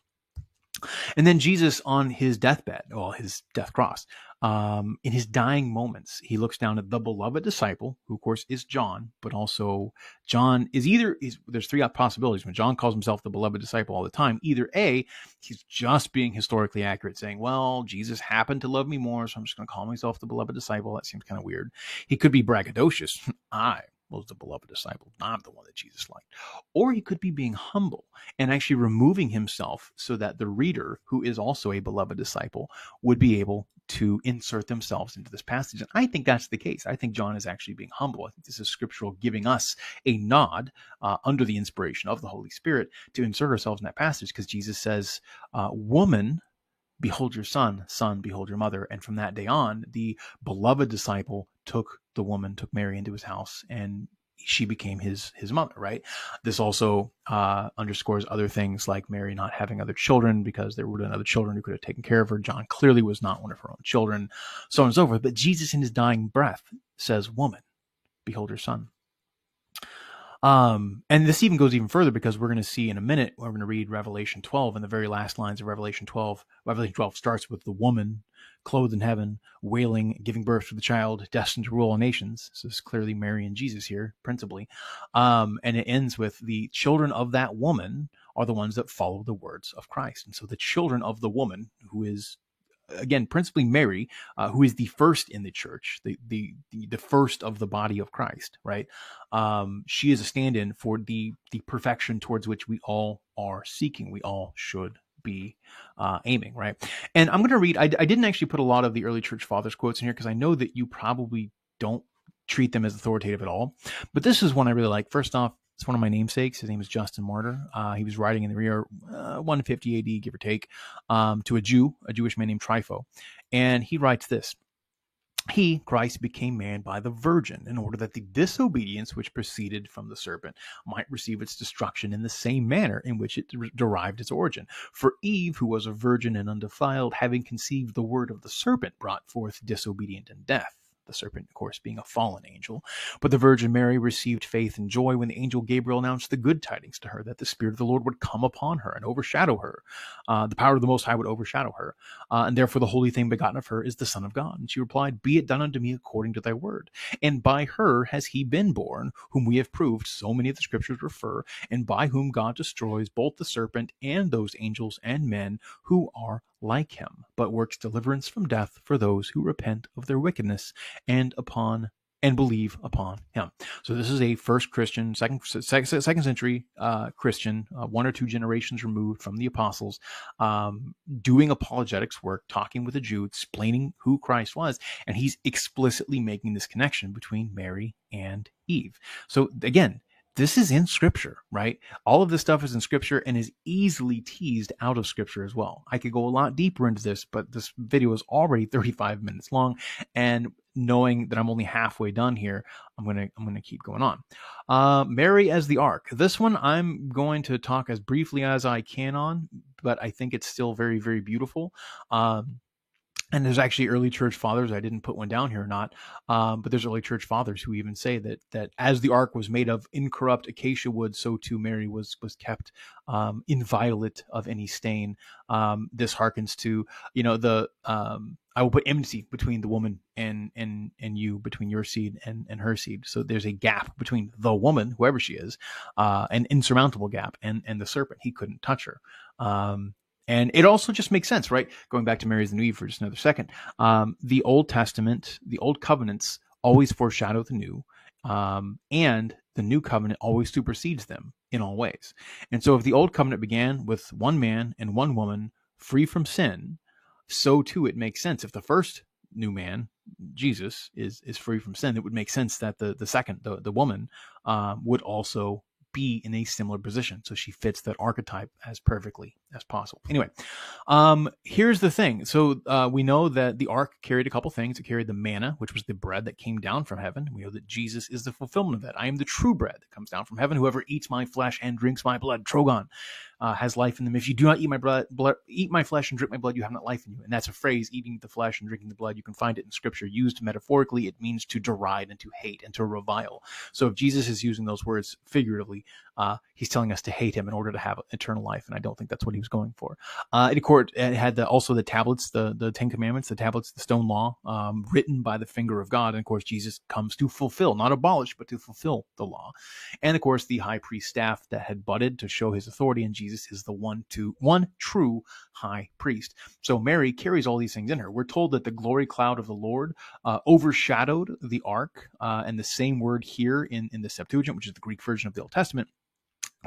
and then Jesus on his deathbed, well, his death cross, um, in his dying moments, he looks down at the beloved disciple, who of course is John, but also John is either, is, there's three possibilities. When John calls himself the beloved disciple all the time, either A, he's just being historically accurate, saying, well, Jesus happened to love me more, so I'm just going to call myself the beloved disciple. That seems kind of weird. He could be braggadocious. *laughs* I was the beloved disciple, not the one that Jesus liked. Or he could be being humble and actually removing himself so that the reader, who is also a beloved disciple, would be able to insert themselves into this passage. And I think that's the case. I think John is actually being humble. I think this is scriptural giving us a nod uh, under the inspiration of the Holy Spirit to insert ourselves in that passage because Jesus says, uh, Woman, behold your son, son, behold your mother. And from that day on, the beloved disciple took the woman, took Mary into his house, and she became his his mother. Right. This also uh, underscores other things like Mary not having other children because there would have been other children who could have taken care of her. John clearly was not one of her own children, so on and so forth. But Jesus, in his dying breath, says, "Woman, behold your son." Um, and this even goes even further because we're going to see in a minute, we're going to read Revelation 12 and the very last lines of Revelation 12. Revelation 12 starts with the woman clothed in heaven, wailing, giving birth to the child destined to rule all nations. So it's clearly Mary and Jesus here, principally. Um, and it ends with the children of that woman are the ones that follow the words of Christ. And so the children of the woman, who is again, principally Mary, uh, who is the first in the church, the, the, the first of the body of Christ, right? Um, she is a stand-in for the the perfection towards which we all are seeking. We all should be uh, aiming, right? And I'm going to read. I, I didn't actually put a lot of the early church fathers quotes in here because I know that you probably don't treat them as authoritative at all. But this is one I really like. First off, it's one of my namesakes. His name is Justin Martyr. Uh, he was writing in the year uh, 150 AD, give or take, um, to a Jew, a Jewish man named Trypho. And he writes this He, Christ, became man by the virgin in order that the disobedience which proceeded from the serpent might receive its destruction in the same manner in which it derived its origin. For Eve, who was a virgin and undefiled, having conceived the word of the serpent, brought forth disobedient and death the serpent, of course, being a fallen angel. But the Virgin Mary received faith and joy when the angel Gabriel announced the good tidings to her that the Spirit of the Lord would come upon her and overshadow her. Uh, the power of the Most High would overshadow her. Uh, and therefore, the holy thing begotten of her is the Son of God. And she replied, Be it done unto me according to thy word. And by her has he been born, whom we have proved so many of the scriptures refer, and by whom God destroys both the serpent and those angels and men who are like him, but works deliverance from death for those who repent of their wickedness and upon and believe upon him. So this is a first Christian, second second second century uh, Christian, uh, one or two generations removed from the apostles, um, doing apologetics work, talking with a Jew, explaining who Christ was, and he's explicitly making this connection between Mary and Eve. So again, this is in scripture, right? All of this stuff is in scripture and is easily teased out of scripture as well. I could go a lot deeper into this, but this video is already *laughs* 35 minutes long. And knowing that I'm only halfway done here, I'm gonna I'm gonna keep going on. Uh, Mary as the Ark. This one I'm going to talk as briefly as I can on, but I think it's still very, very beautiful. Um, and there's actually early church fathers. I didn't put one down here or not, um, but there's early church fathers who even say that that as the ark was made of incorrupt acacia wood, so too Mary was was kept um, inviolate of any stain. Um, this harkens to you know the um, I will put enmity between the woman and and and you, between your seed and and her seed. So there's a gap between the woman, whoever she is, uh, an insurmountable gap, and and the serpent. He couldn't touch her. And it also just makes sense, right? Going back to Mary's the New Eve for just another second. Um, the Old Testament, the Old Covenants always foreshadow the New, um, and the New Covenant always supersedes them in all ways. And so if the Old Covenant began with one man and one woman free from sin, so too it makes sense. If the first new man, Jesus, is is free from sin, it would make sense that the the second, the the woman, um, would also be in a similar position. So she fits that archetype as perfectly as possible. Anyway, um, here's the thing. So uh, we know that the ark carried a couple things. It carried the manna, which was the bread that came down from heaven. We know that Jesus is the fulfillment of that. I am the true bread that comes down from heaven. Whoever eats my flesh and drinks my blood, trogon, uh, has life in them. If you do not eat my blood, blood, eat my flesh and drink my blood, you have not life in you. And that's a phrase, eating the flesh and drinking the blood. You can find it in scripture used metaphorically. It means to deride and to hate and to revile. So if Jesus is using those words figuratively, uh, he's telling us to hate him in order to have eternal life. And I don't think that's what he was going for. Uh, it, it had the, also the tablets, the, the Ten Commandments, the tablets, the stone law, um, written by the finger of God. And of course, Jesus comes to fulfill, not abolish, but to fulfill the law. And of course, the high priest staff that had budded to show his authority. And Jesus is the one to one true high priest. So Mary carries all these things in her. We're told that the glory cloud of the Lord uh, overshadowed the ark, uh, and the same word here in in the Septuagint, which is the Greek version of the Old Testament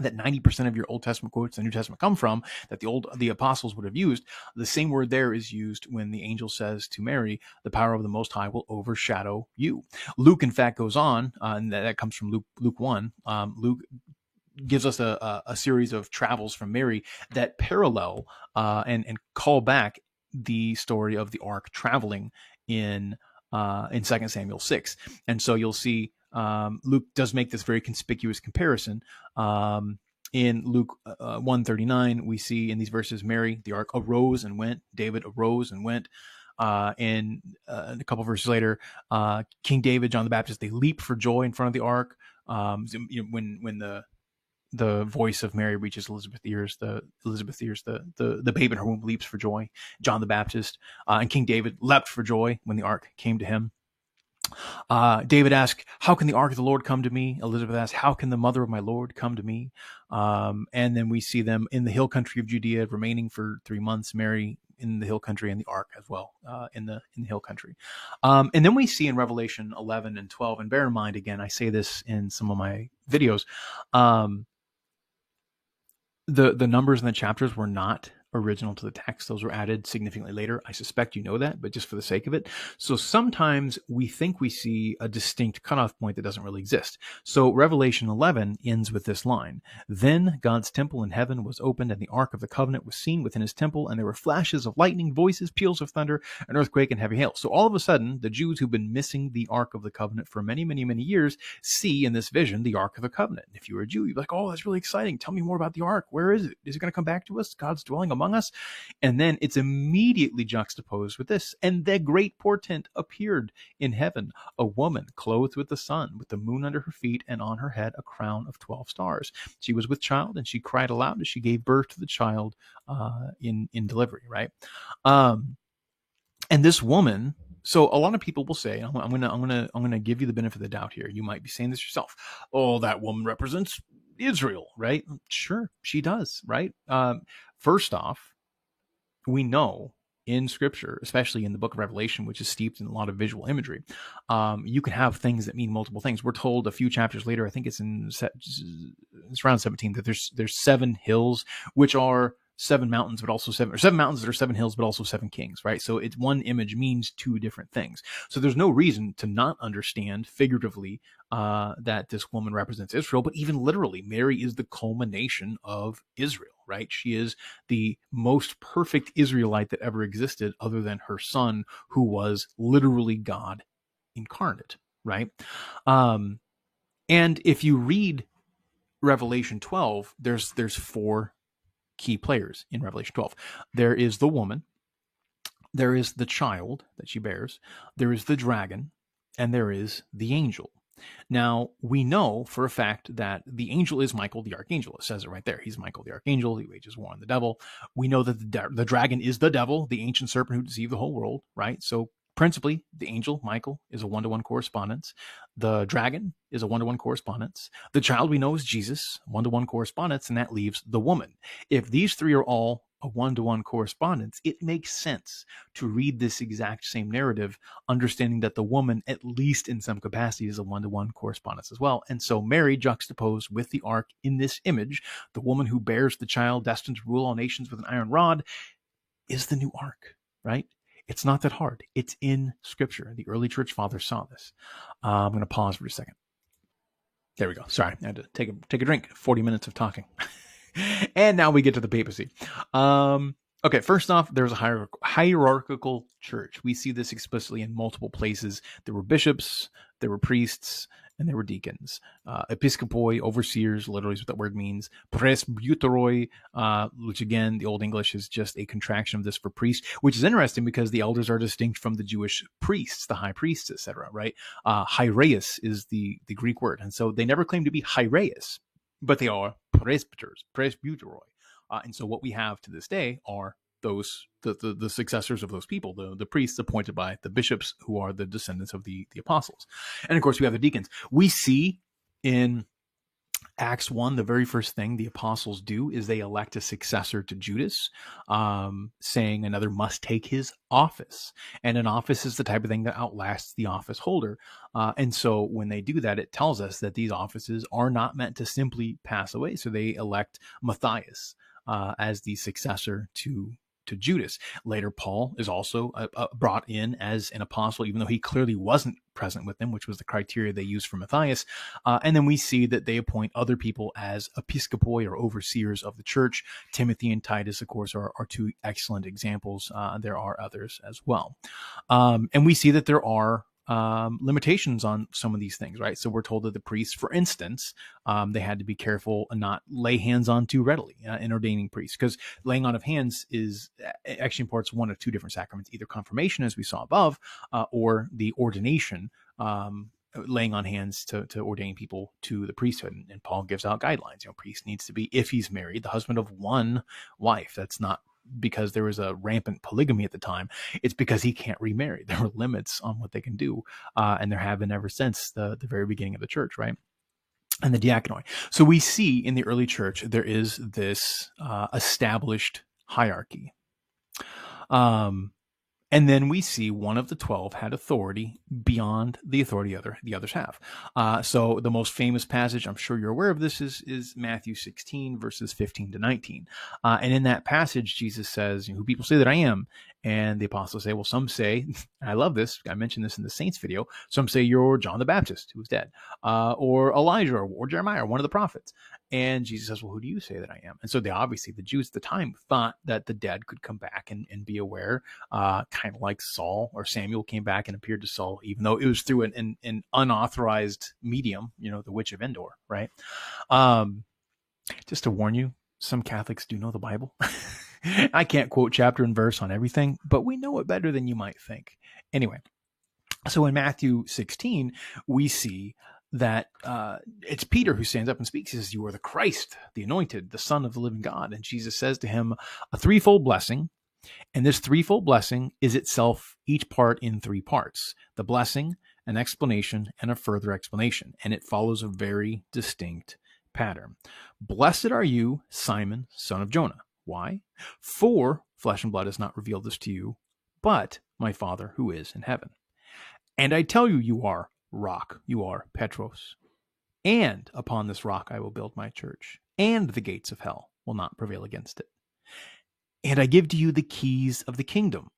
that 90% of your Old Testament quotes the New Testament come from that the old the apostles would have used the same word there is used when the angel says to Mary the power of the most high will overshadow you. Luke in fact goes on uh, and that, that, comes from Luke Luke 1 um, Luke gives us a, a, a, series of travels from Mary that parallel uh, and and call back the story of the ark traveling in uh, in Second Samuel six, and so you'll see um, Luke does make this very conspicuous comparison. Um, in Luke uh, 139, we see in these verses Mary, the ark arose and went. David arose and went. Uh, and uh, a couple verses later, uh, King David, John the Baptist, they leap for joy in front of the ark. Um, you know, when when the the voice of Mary reaches Elizabeth's ears, the Elizabeth's ears, the the the babe in her womb leaps for joy. John the Baptist uh, and King David leapt for joy when the ark came to him. Uh, David asked, "How can the ark of the Lord come to me?" Elizabeth asked, "How can the mother of my Lord come to me?" Um, and then we see them in the hill country of Judea, remaining for three months. Mary in the hill country and the ark as well uh, in the in the hill country. Um, and then we see in Revelation 11 and 12, and bear in mind again, I say this in some of my videos. Um, the the numbers in the chapters were not original to the text. Those were added significantly later. I suspect you know that, but just for the sake of it. So sometimes we think we see a distinct cutoff point that doesn't really exist. So Revelation 11 ends with this line Then God's temple in heaven was opened, and the ark of the covenant was seen within his temple, and there were flashes of lightning, voices, peals of thunder, an earthquake, and heavy hail. So all of a sudden, the Jews who've been missing the ark of the covenant for many, many, many years see in this vision the ark of the covenant. if you were a Jew, you'd be like, oh, that's really exciting. Tell me more about the ark. Where is it? Is it going to come back to us? God's dwelling among us. And then it's immediately juxtaposed with this. And the great portent appeared in heaven a woman clothed with the sun, with the moon under her feet, and on her head a crown of 12 stars. She was with child, and she cried aloud as she gave birth to the child uh, in, in delivery, right? Um, and this woman so a lot of people will say I'm, gonna i'm gonna i'm gonna give you the benefit of the doubt here you might be saying this yourself oh that woman represents israel right sure she does right um, first off we know in scripture, especially in the book of Revelation, which is steeped in a lot of visual imagery, um, you can have things that mean multiple things. We're told a few chapters later, I think it's in it's around 17, that there's there's seven hills which are seven mountains, but also seven or seven mountains that are seven hills, but also seven kings, right? So it's one image means two different things. So there's no reason to not understand figuratively uh, that this woman represents Israel, but even literally, Mary is the culmination of Israel, right? She is the most perfect Israelite that ever existed, other than her son, who was literally God incarnate, right? Um, and if you read Revelation 12, there's there's four key players in Revelation 12. There is the woman, there is the child that she bears, there is the dragon, and there is the angel. Now, we know for a fact that the angel is Michael the archangel. It says it right there. He's Michael the archangel. He wages war on the devil. We know that the, the dragon is the devil, the ancient serpent who deceived the whole world, right? So principally the angel michael is a one-to-one correspondence the dragon is a one-to-one correspondence the child we know is jesus one-to-one correspondence and that leaves the woman if these three are all a one-to-one correspondence it makes sense to read this exact same narrative understanding that the woman at least in some capacity is a one-to-one correspondence as well and so mary juxtaposed with the ark in this image the woman who bears the child destined to rule all nations with an iron rod is the new ark right it's not that hard. It's in Scripture. The early church fathers saw this. Uh, I'm going to pause for a second. There we go. Sorry, I had to take a take a drink. Forty minutes of talking, *laughs* *laughs* and now we get to the papacy. Um, okay, first off, there's a hierarch- hierarchical church. We see this explicitly in multiple places. There were bishops, there were priests, and there were deacons. Uh, episcopoi, overseers, literally is what that word means. Presbyteroi, uh, which again, the Old English is just a contraction of this for priest, which is interesting because the elders are distinct from the Jewish priests, the high priests, etc. Right? Uh, is the the Greek word, and so they never claim to be hiereus, but they are presbyters, presbyteroi. Uh, and so what we have to this day are those the, the, the, successors of those people, the, the priests appointed by the bishops who are the descendants of the, the apostles. And of course, we have the deacons. We see in Acts 1, the very first thing the apostles do is they elect a successor to Judas, um, saying another must take his office. And an office is the type of thing that outlasts the office holder. Uh, and so when they do that, it tells us that these offices are not meant to simply pass away. So they elect Matthias uh, as the successor to to Judas. Later, Paul is also uh, uh, brought in as an apostle, even though he clearly wasn't present with them, which was the criteria they used for Matthias. Uh, and then we see that they appoint other people as episcopoi or overseers of the church. Timothy and Titus, of course, are, are two excellent examples. Uh, there are others as well. Um, and we see that there are um, limitations on some of these things, right? So we're told that the priests, for instance, um, they had to be careful and not lay hands on too readily uh, in ordaining priests, because laying on of hands is actually imparts one of two different sacraments, either confirmation, as we saw above, uh, or the ordination. Um, laying on hands to, to ordain people to the priesthood. And, and, Paul gives out guidelines. You know, priest needs to be, if he's married, the husband of one wife. That's not because there was a rampant polygamy at the time. It's because he can't remarry. *laughs* There were limits on what they can do, uh, and there have been ever since the the very beginning of the church, right? And the diaconoi. So we see in the early church there is this uh, established hierarchy. Um, and then we see one of the 12 had authority beyond the authority other, the others have. Uh, so the most famous passage, I'm sure you're aware of this, is, is Matthew 16, verses 15 to 19. Uh, and in that passage, Jesus says, Who people say that I am? And the apostles say, Well, some say, *laughs* I love this. I mentioned this in the Saints video. Some say you're John the Baptist, who's dead, uh, or Elijah, or, or Jeremiah, one of the prophets. And Jesus says, Well, who do you say that I am? And so they obviously, the Jews at the time thought that the dead could come back and, and be aware, uh, kind of like Saul or Samuel came back and appeared to Saul, even though it was through an, an, an unauthorized medium, you know, the witch of Endor, right? Um, just to warn you, some Catholics do know the Bible. *laughs* *laughs* I can't quote chapter and verse on everything, but we know it better than you might think. Anyway, so in Matthew 16, we see that uh, it's Peter who stands up and speaks. He says, You are the Christ, the anointed, the Son of the living God. And Jesus says to him, A threefold blessing. And this threefold blessing is itself each part in three parts the blessing, an explanation, and a further explanation. And it follows a very distinct pattern. Blessed are you, Simon, son of Jonah. Why? For flesh and blood has not revealed this to you, but my Father who is in heaven. And I tell you, you are rock. You are Petros. And upon this rock I will build my church, and the gates of hell will not prevail against it. And I give to you the keys of the kingdom,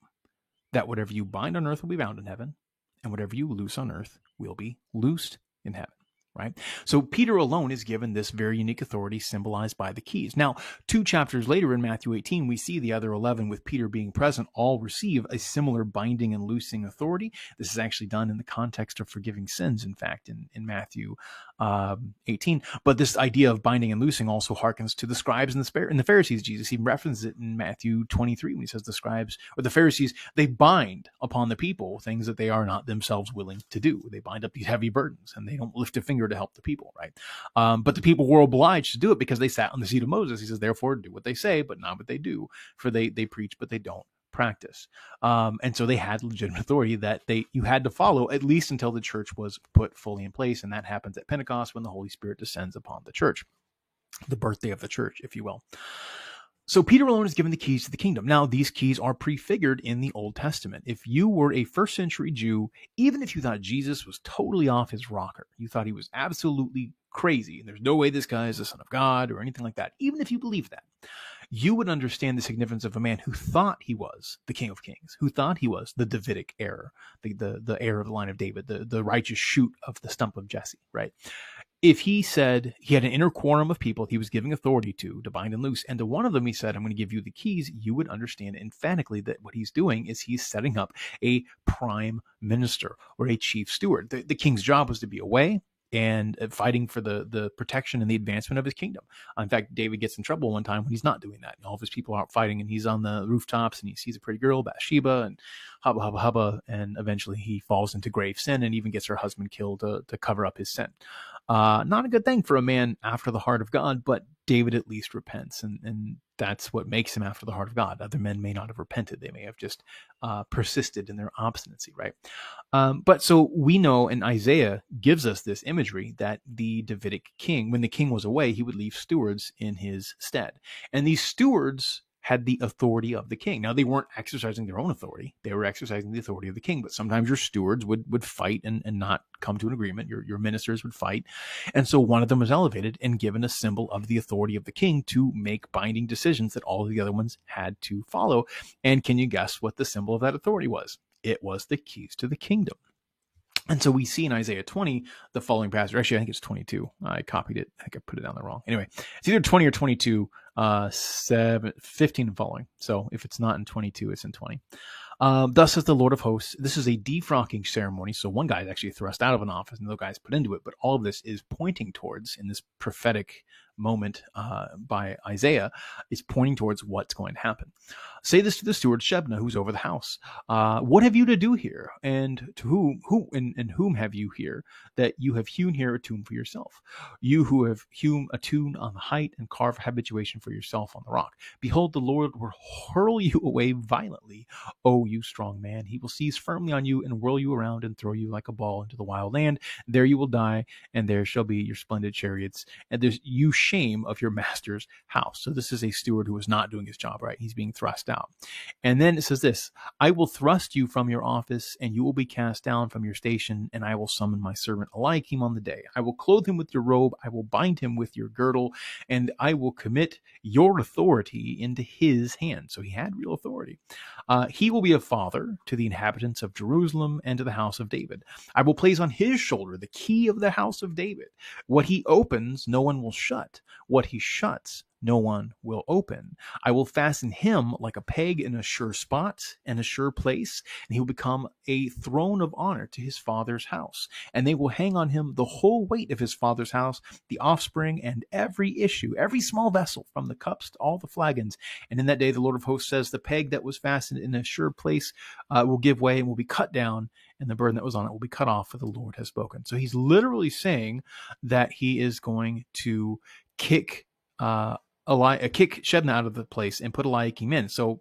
that whatever you bind on earth will be bound in heaven, and whatever you loose on earth will be loosed in heaven right? So Peter alone is given this very unique authority symbolized by the keys. Now, two chapters later in Matthew 18, we see the other 11 with Peter being present all receive a similar binding and loosing authority. This is actually done in the context of forgiving sins, in fact, in, in Matthew um, 18. But this idea of binding and loosing also harkens to the scribes and the, and the Pharisees. Jesus even references it in Matthew 23 when he says the scribes or the Pharisees, they bind upon the people things that they are not themselves willing to do. They bind up these heavy burdens and they don't lift a finger to help the people, right? Um, but the people were obliged to do it because they sat on the seat of Moses. He says, therefore, do what they say, but not what they do. For they, they preach, but they don't practice. Um, and so they had legitimate authority that they you had to follow at least until the church was put fully in place, and that happens at Pentecost when the Holy Spirit descends upon the church, the birthday of the church, if you will. So Peter alone is given the keys to the kingdom. Now, these keys are prefigured in the Old Testament. If you were a first century Jew, even if you thought Jesus was totally off his rocker, you thought he was absolutely crazy, and there's no way this guy is the Son of God or anything like that, even if you believe that, you would understand the significance of a man who thought he was the King of Kings, who thought he was the Davidic heir, the, the, the heir of the line of David, the, the righteous shoot of the stump of Jesse, right? If he said he had an inner quorum of people he was giving authority to, to bind and loose, and to one of them he said, I'm going to give you the keys, you would understand emphatically that what he's doing is he's setting up a prime minister or a chief steward. The, the king's job was to be away, and uh, fighting for the the protection and the advancement of his kingdom. In fact, David gets in trouble one time when he's not doing that. And all of his people are out fighting, and he's on the rooftops and he sees a pretty girl, Bathsheba, and hubba hubba hubba, and eventually he falls into grave sin and even gets her husband killed to, to cover up his sin. Uh, not a good thing for a man after the heart of God, but David at least repents, and, and that's what makes him after the heart of God. Other men may not have repented; they may have just uh, persisted in their obstinacy, right? Um, but so we know, and Isaiah gives us this imagery that the Davidic king, when the king was away, he would leave stewards in his stead, and these stewards had the authority of the king. Now they weren't exercising their own authority; they were exercising the authority of the king. But sometimes your stewards would would fight and, and not come to an agreement. Your your ministers would fight, and so one of them was elevated and given a symbol of the authority of the king to make binding decisions that all of the other ones had to follow. And can you guess what the symbol of that authority was? It was the keys to the kingdom. And so we see in Isaiah 20 the following passage. Actually, I think it's 22. I copied it. I think I put it down the wrong. Anyway, it's either 20 or 22, uh, 7, 15 and following. So if it's not in 22, it's in 20. Um, Thus says the Lord of hosts. This is a defrocking ceremony. So one guy is actually thrust out of an office and the guy is put into it. But all of this is pointing towards, in this prophetic moment uh, by Isaiah, is pointing towards what's going to happen. Say this to the steward Shebna, who's over the house. Uh, what have you to do here? And to whom, who, and, and whom have you here that you have hewn here a tomb for yourself? You who have hewn a tomb on the height and carved habitation for yourself on the rock. Behold, the Lord will hurl you *laughs* away violently, O you strong man. He will seize firmly on you and whirl you around and throw you like a ball into the wild land. There you will die, and there shall be your splendid chariots, and there's you shame of your master's house. So this is a steward who is not doing his job right. He's being thrust out. And then it says this I will thrust you from your office, and you will be cast down from your station, and I will summon my servant Eliakim on the day. I will clothe him with your robe, I will bind him with your girdle, and I will commit your authority into his hand. So he had real authority. Uh, he will be a father to the inhabitants of Jerusalem and to the house of David. I will place on his shoulder the key of the house of David. What he opens, no one will shut. What he shuts, no one will open. I will fasten him like a peg in a sure spot and a sure place, and he will become a throne of honor to his father's house. And they will hang on him the whole weight of his father's house, the offspring, and every issue, every small vessel, from the cups to all the flagons. And in that day, the Lord of hosts says, the peg that was fastened in a sure place uh, will give way and will be cut down, and the burden that was on it will be cut off, for the Lord has spoken. So he's literally saying that he is going to kick uh, Eli- uh, kick Shebna out of the place and put Eliakim in. So,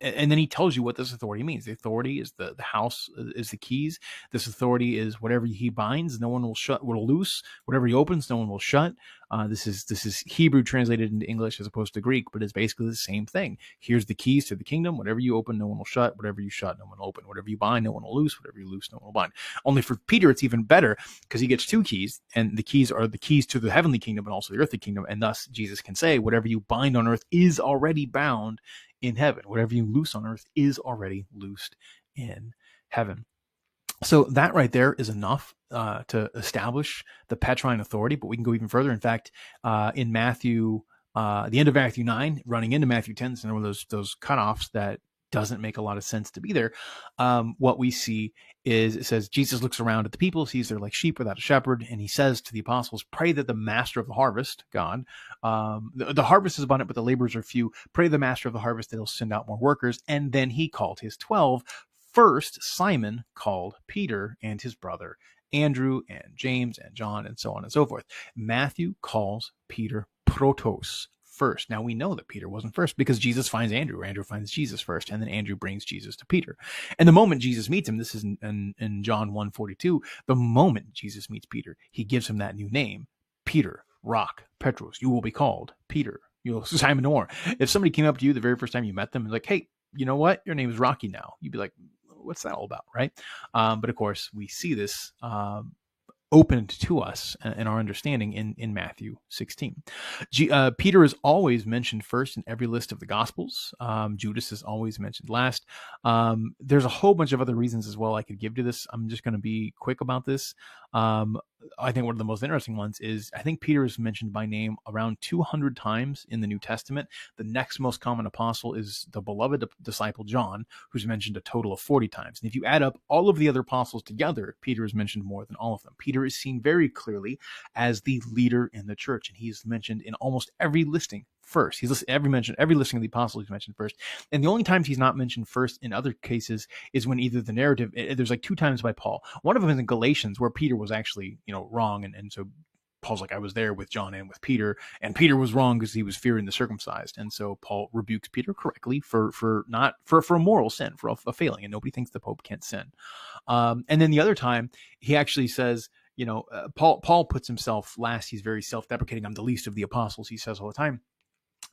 and then he tells you what this authority means. The authority is the, the house uh, is the keys. This authority is whatever he binds, no one will shut, will loose. Whatever he opens, no one will shut. Uh, this is this is Hebrew translated into English as opposed to Greek, but it's basically the same thing. Here's the keys to the kingdom. Whatever you open, no one will shut. Whatever you shut, no one will open. Whatever you bind, no one will loose. Whatever you loose, no one will bind. Only for Peter, it's even better because he gets two keys, and the keys are the keys to the heavenly kingdom and also the earthly kingdom. And thus, Jesus can say, whatever you bind on earth is already bound in heaven. Whatever you loose on earth is already loosed in heaven. So that right there is enough uh, to establish the Petrine authority, but we can go even further. In fact, uh, in Matthew, uh, the end of Matthew nine, running into Matthew ten, there were those those cutoffs that doesn't make a lot of sense to be there. Um, what we see is it says Jesus looks around at the people, sees they're like sheep without a shepherd, and he says to the apostles, "Pray that the master of the harvest, God, um, the, the, harvest is abundant, but the laborers are few. Pray the master of the harvest that he'll send out more workers." And then he called his twelve. First, Simon called Peter and his brother Andrew and James and John and so on and so forth. Matthew calls Peter protos, first. Now we know that Peter wasn't first because Jesus finds Andrew, Andrew finds Jesus first, and then Andrew brings Jesus to Peter. And the moment Jesus meets him, this is in, in, in John 142, the moment Jesus meets Peter, he gives him that new name, Peter, Rock, Petros, you will be called Peter. You'll *laughs* Simon Or. If somebody came up to you the very first time you met them and like, hey, you know what? Your name is Rocky now. You'd be like, what's that all about, right? Um, but of course, we see this um, opened to us and our understanding in, in Matthew 16. G, uh, Peter is always mentioned first in every list of the Gospels. Um, Judas is always mentioned last. Um, there's a whole bunch of other reasons as well I could give to this. I'm just going to be quick about this. Um, I think one of the most interesting ones is I think Peter is mentioned by name around 200 times in the New Testament. The next most common apostle is the beloved disciple John, who's mentioned a total of 40 times. And if you add up all of the other apostles together, Peter is mentioned more than all of them. Peter is seen very clearly as the leader in the church, and he's mentioned in almost every listing first. He's listed every mention, every listing of the apostles he's mentioned first. And the only times he's not mentioned first in other cases is when either the narrative eh, there's like two times by Paul. One of them is in Galatians where Peter was actually, you know, wrong and, and so Paul's like, I was there with John and with Peter, and Peter was wrong because he was fearing the circumcised. And so Paul rebukes Peter correctly for for not for for a moral sin, for a, a failing, and nobody thinks the Pope can't sin. Um, and then the other time, he actually says, you know, uh, Paul Paul puts himself last. He's very self deprecating. I'm the least of the apostles. He says all the time.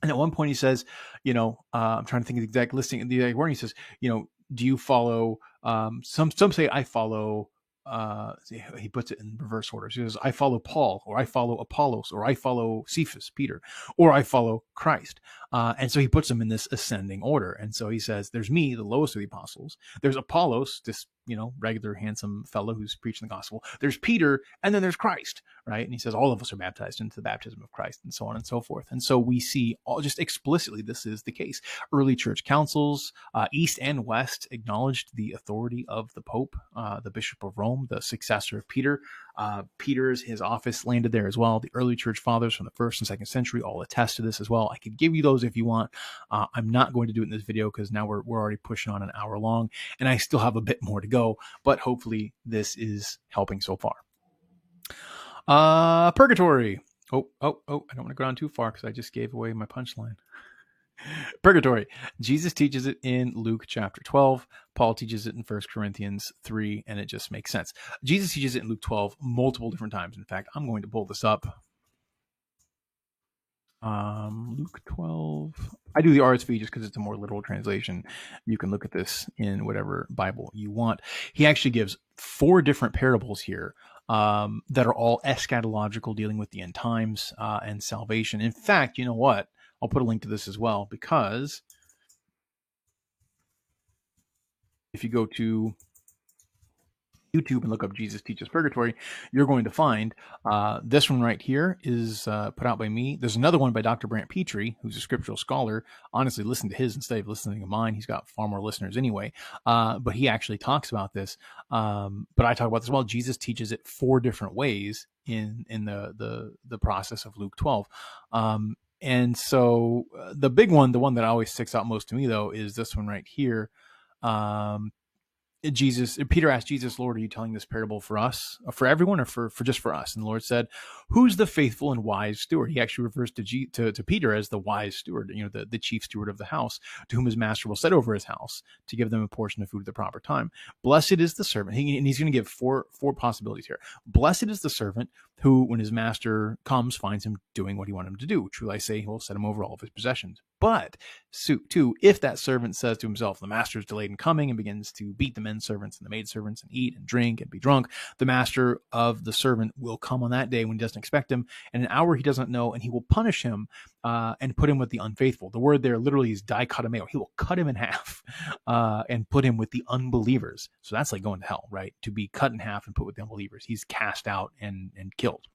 And at one point he says, you know, uh, I'm trying to think of the exact listing, the exact word. He says, you know, do you follow? Um, some some say I follow. Uh, he puts it in reverse order. He says, I follow Paul, or I follow Apollos, or I follow Cephas, Peter, or I follow Christ. Uh, and so he puts them in this ascending order. And so he says, There's me, the lowest of the apostles. There's Apollos, this you know, regular handsome fellow who's preaching the gospel. There's Peter, and then there's Christ, right? And he says all of us are baptized into the baptism of Christ, and so on and so forth. And so we see all just explicitly this is the case. Early church councils, uh, East and West, acknowledged the authority of the Pope, uh, the Bishop of Rome, the successor of Peter. Uh, Peter's his office landed there as well. The early church fathers from the first and second century all attest to this as well. I could give you those if you want. Uh, I'm not going to do it in this video because now we're we're already pushing on an hour long, and I still have a bit more to go. But hopefully, this is helping so far. Uh, purgatory. Oh, oh, oh! I don't want to go down too far because I just gave away my punchline. *laughs* Purgatory. Jesus teaches it in Luke chapter 12. Paul teaches it in 1 Corinthians 3, and it just makes sense. Jesus teaches it in Luke 12 multiple different times. In fact, I'm going to pull this up. Um, Luke 12. I do the RSV just because it's a more literal translation. You can look at this in whatever Bible you want. He actually gives four different parables here um, that are all eschatological, dealing with the end times uh, and salvation. In fact, you know what? I'll put a link to this as well because if you go to YouTube and look up Jesus Teaches Purgatory, you're going to find uh, this one right here is uh, put out by me. There's another one by Dr. Brant Pitre, who's a scriptural scholar. Honestly, listen to his instead of listening to mine. He's got far more listeners anyway. Uh, but he actually talks about this. Um, but I talk about this well. Jesus teaches it four different ways in in the the the process of Luke 12. Um, and so uh, the big one, the one that always sticks out most to me though, is this one right here. Um, Jesus, Peter asked Jesus, Lord, are you telling this parable for us, uh, for everyone, or for, for just for us? And the Lord said, Who's the faithful and wise steward? He actually refers to, G, to, to Peter as the wise steward, you know, the, the chief steward of the house, to whom his master will set over his house to give them a portion of food at the proper time. Blessed is the servant. He, and he's going to give four four possibilities here. Blessed is the servant who, when his master comes, finds him doing what he wanted him to do. Truly I say, he will set him over all of his possessions. But, too, if that servant says to himself, the master is delayed in coming and begins to beat the men servants and the maid servants and eat and drink and be drunk, the master of the servant will come on that day when he doesn't expect him, and an hour he doesn't know, and he will punish him uh, and put him with the unfaithful. The word there literally is dichotomeo. He will cut him in *laughs* half uh, and put him with the unbelievers. So that's like going to hell, right? To be cut in half and put with the unbelievers. He's cast out and, and killed.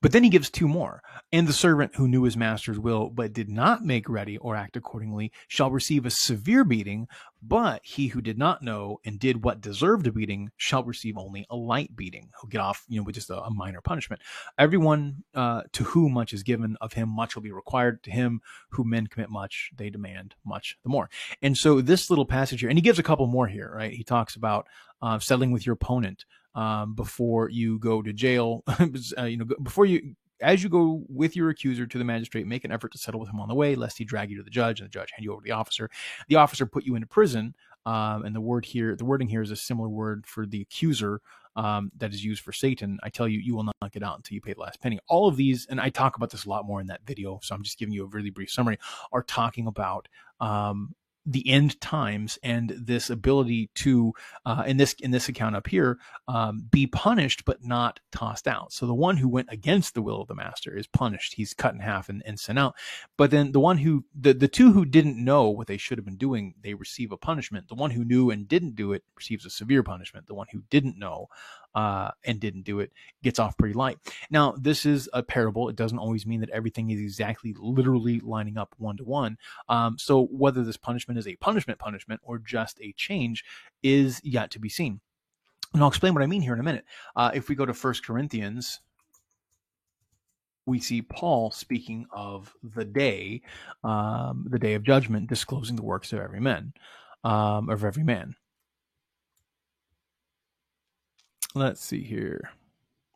But then he gives two more. And the servant who knew his master's will, but did not make ready or act accordingly, shall receive a severe beating. But he who did not know and did what deserved a beating shall receive only a light beating. He'll get off, you know, with just a, a minor punishment. Everyone uh, to whom much is given, of him much will be required. To him who men commit much, they demand much the more. And so this little passage here, and he gives a couple more here, right? He talks about uh, settling with your opponent um, before you go to jail. *laughs* uh, you know, before you as you go with your accuser to the magistrate, make an effort to settle with him on the way, lest he drag you to the judge and the judge hand you over to the officer. The officer put you into prison. Um, and the word here, the wording here is a similar word for the accuser um, that is used for Satan. I tell you, you will not get out until you pay the last penny. All of these, and I talk about this a lot more in that video, so I'm just giving you a really brief summary, are talking about um, the end times and this ability to uh, in this in this account up here um, be punished but not tossed out. So the one who went against the will of the master is punished. He's cut in half and, and sent out. But then the one who the, the two who didn't know what they should have been doing they receive a punishment. The one who knew and didn't do it receives a severe punishment. The one who didn't know uh, and didn't do it gets off pretty light. Now, this is a parable. It doesn't always mean that everything is exactly literally lining up one to one. So whether this punishment is a punishment punishment or just a change is yet to be seen. And I'll explain what I mean here in a minute. Uh, if we go to First Corinthians, we see Paul speaking of the day, um, the day of judgment, disclosing the works of every man, um, of every man. Let's see here.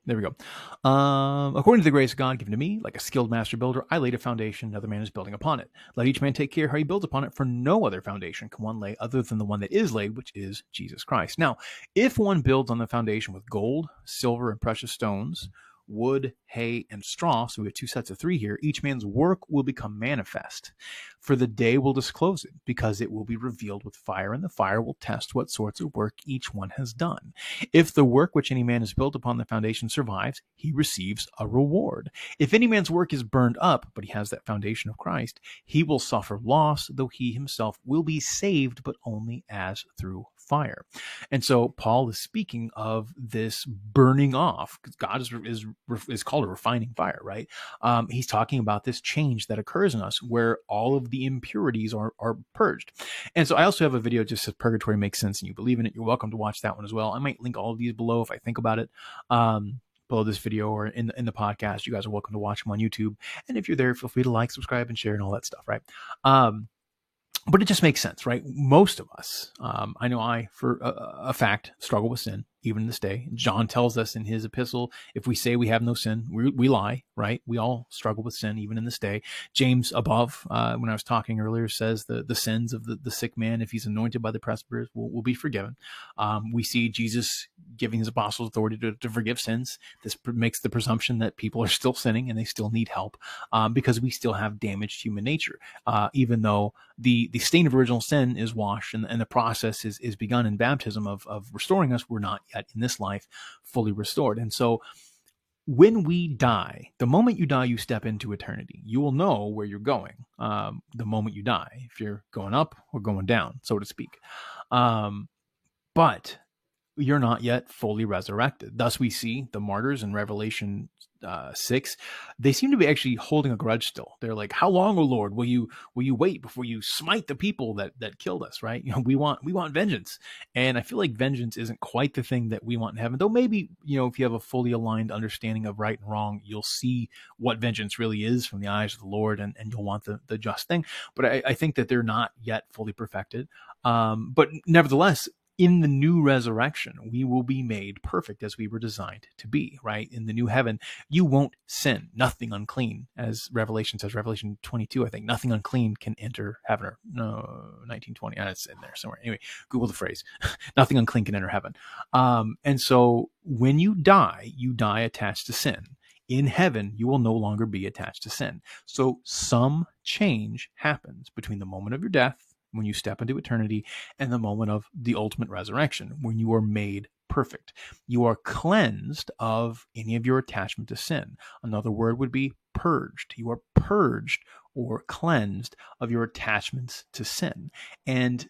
There we go. Um, according to the grace of God given to me, like a skilled master builder, I laid a foundation, another man is building upon it. Let each man take care how he builds upon it, for no other foundation can one lay other than the one that is laid, which is Jesus Christ. Now, if one builds on the foundation with gold, silver, and precious stones, wood, hay, and straw, so we have two sets of three here, each man's work will become manifest. For the day will disclose it, because it will be revealed with fire, and the fire will test what sorts of work each one has done. If the work which any man has built upon the foundation survives, he receives a reward. If any man's work is burned up, but he has that foundation of Christ, he will suffer loss, though he himself will be saved, but only as through fire. And so Paul is speaking of this burning off because God is, is, is called a refining fire, right? Um, he's talking about this change that occurs in us where all of the impurities are, are purged. And so I also have a video just says purgatory makes sense and you believe in it. You're welcome to watch that one as well. I might link all of these below if I think about it. Um, below this video or in the, in the podcast. You guys are welcome to watch them on YouTube. And if you're there, feel free to like, subscribe, and share and all that stuff, right? Um, but it just makes sense, right? Most of us, um, I know I, for a, a, fact, struggle with sin even this day. John tells us in his epistle, if we say we have no sin, we, we lie, right? We all struggle with sin even in this day. James above, uh, when I was talking earlier, says the, the sins of the, the sick man, if he's anointed by the presbyters, will, will be forgiven. Um, we see Jesus giving his apostles authority to, to forgive sins. This makes the presumption that people are still sinning and they still need help um, because we still have damaged human nature, uh, even though the, the stain of original sin is washed and, and the process is, is begun in baptism of, of restoring us. We're not in this life fully restored. And so when we die, the moment you die, you step into eternity. You will know where you're going um, the moment you die, if you're going up or going down, so to speak. Um, but you're not yet fully resurrected. Thus, we see the martyrs in Revelation uh, six, they seem to be actually holding a grudge still. They're like, "How long, O Lord, will you will you wait before you smite the people that that killed us?" Right? You know, we want we want vengeance, and I feel like vengeance isn't quite the thing that we want in heaven. Though maybe you know, if you have a fully aligned understanding of right and wrong, you'll see what vengeance really is from the eyes of the Lord, and and you'll want the the just thing. But I, I think that they're not yet fully perfected. Um, but nevertheless, in the new resurrection, we will be made perfect as we were designed to be, right? In the new heaven, you won't sin, nothing unclean, as Revelation says, Revelation 22, I think, nothing unclean can enter heaven, or no, 1920, uh, it's in there somewhere. Anyway, Google the phrase, *laughs* nothing unclean can enter heaven. Um, and so when you die, you die attached to sin. In heaven, you will no longer be attached to sin. So some change happens between the moment of your death when you step into eternity, and the moment of the ultimate resurrection, when you are made perfect. You are cleansed of any of your attachment to sin. Another word would be purged. You are purged or cleansed of your attachments to sin. And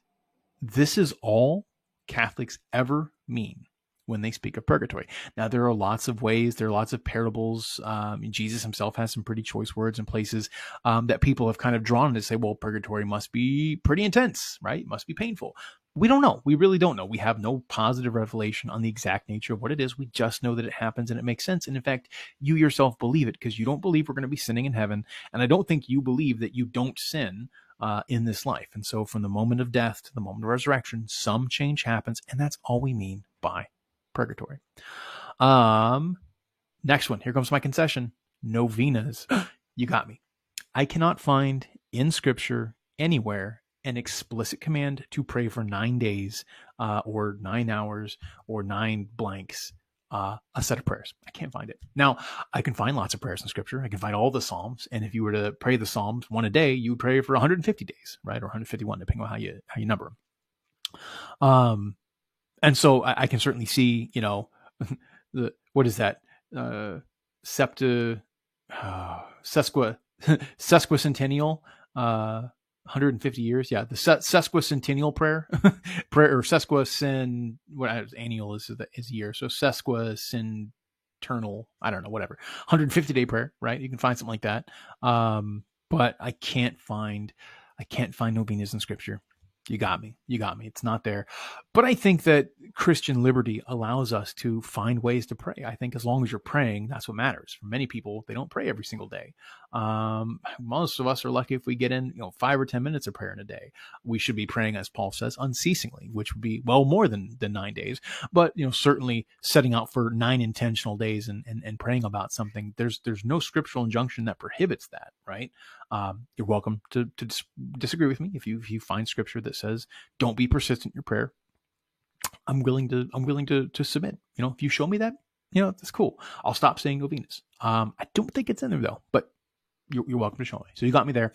this is all Catholics ever mean when they speak of purgatory. Now, there are lots of ways, there are lots of parables. Um, Jesus himself has some pretty choice words and places um, that people have kind of drawn to say, well, purgatory must be pretty intense, right? Must be painful. We don't know. We really don't know. We have no positive revelation on the exact nature of what it is. We just know that it happens and it makes sense. And in fact, you yourself believe it because you don't believe we're going to be sinning in heaven. And I don't think you believe that you don't sin uh, in this life. And so, from the moment of death to the moment of resurrection, some change happens. And that's all we mean by purgatory. Um, next one. Here comes my concession. Novenas. *gasps* you got me. I cannot find in scripture anywhere an explicit command to pray for nine days uh, or nine hours or nine blanks uh, a set of prayers. I can't find it. Now, I can find lots of prayers in scripture. I can find all the Psalms. And if you were to pray the Psalms one a day, you would pray for 150 days, right? Or 151, depending on how you, how you number them. Um, and so I, I, can certainly see, you know, *laughs* the what is that? Uh, septa, uh, sesqua, *laughs* sesquicentennial, uh, 150 years. Yeah, the sesquicentennial prayer, *laughs* prayer or sesquicent. What is annual is is year, so sesquicenternal. I don't know, whatever. 150 day prayer, right? You can find something like that. Um, but I can't find, I can't find novenas in scripture you got me. You got me. It's not there. But I think that Christian liberty allows us to find ways to pray. I think as long as you're praying, that's what matters. For many people, they don't pray every single day. Um, most of us are lucky if we get in, you know, five or 10 minutes of prayer in a day. We should be praying, as Paul says, unceasingly, which would be well more than, than nine days. But, you know, certainly setting out for nine intentional days and, and, and praying about something, there's, there's no scriptural injunction that prohibits that, right? Um, you're welcome to, to dis- disagree with me if you if you find scripture that says don't be persistent in your prayer. I'm willing to I'm willing to to submit. You know, if you show me that, you know, that's cool. I'll stop saying novenas. Um, I don't think it's in there though, but you're, you're, welcome to show me. So you got me there.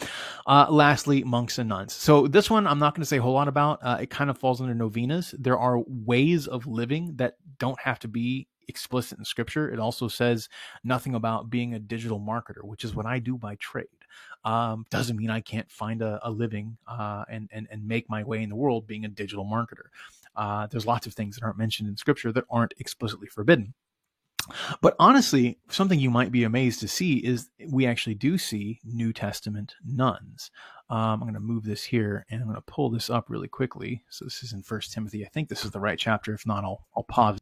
Uh, lastly, monks and nuns. So this one I'm not going to say a whole lot about. Uh, it kind of falls under novenas. There are ways of living that don't have to be explicit in scripture. It also says nothing about being a digital marketer, which is what I do by trade um, doesn't mean I can't find a, a living uh, and, and, and make my way in the world being a digital marketer. Uh, there's lots of things that aren't mentioned in scripture that aren't explicitly forbidden. But honestly, something you might be amazed to see is we actually do see New Testament nuns. Um, I'm going to move this here and I'm going to pull this up really quickly. So this is in First Timothy. I think this is the right chapter. If not, I'll, I'll pause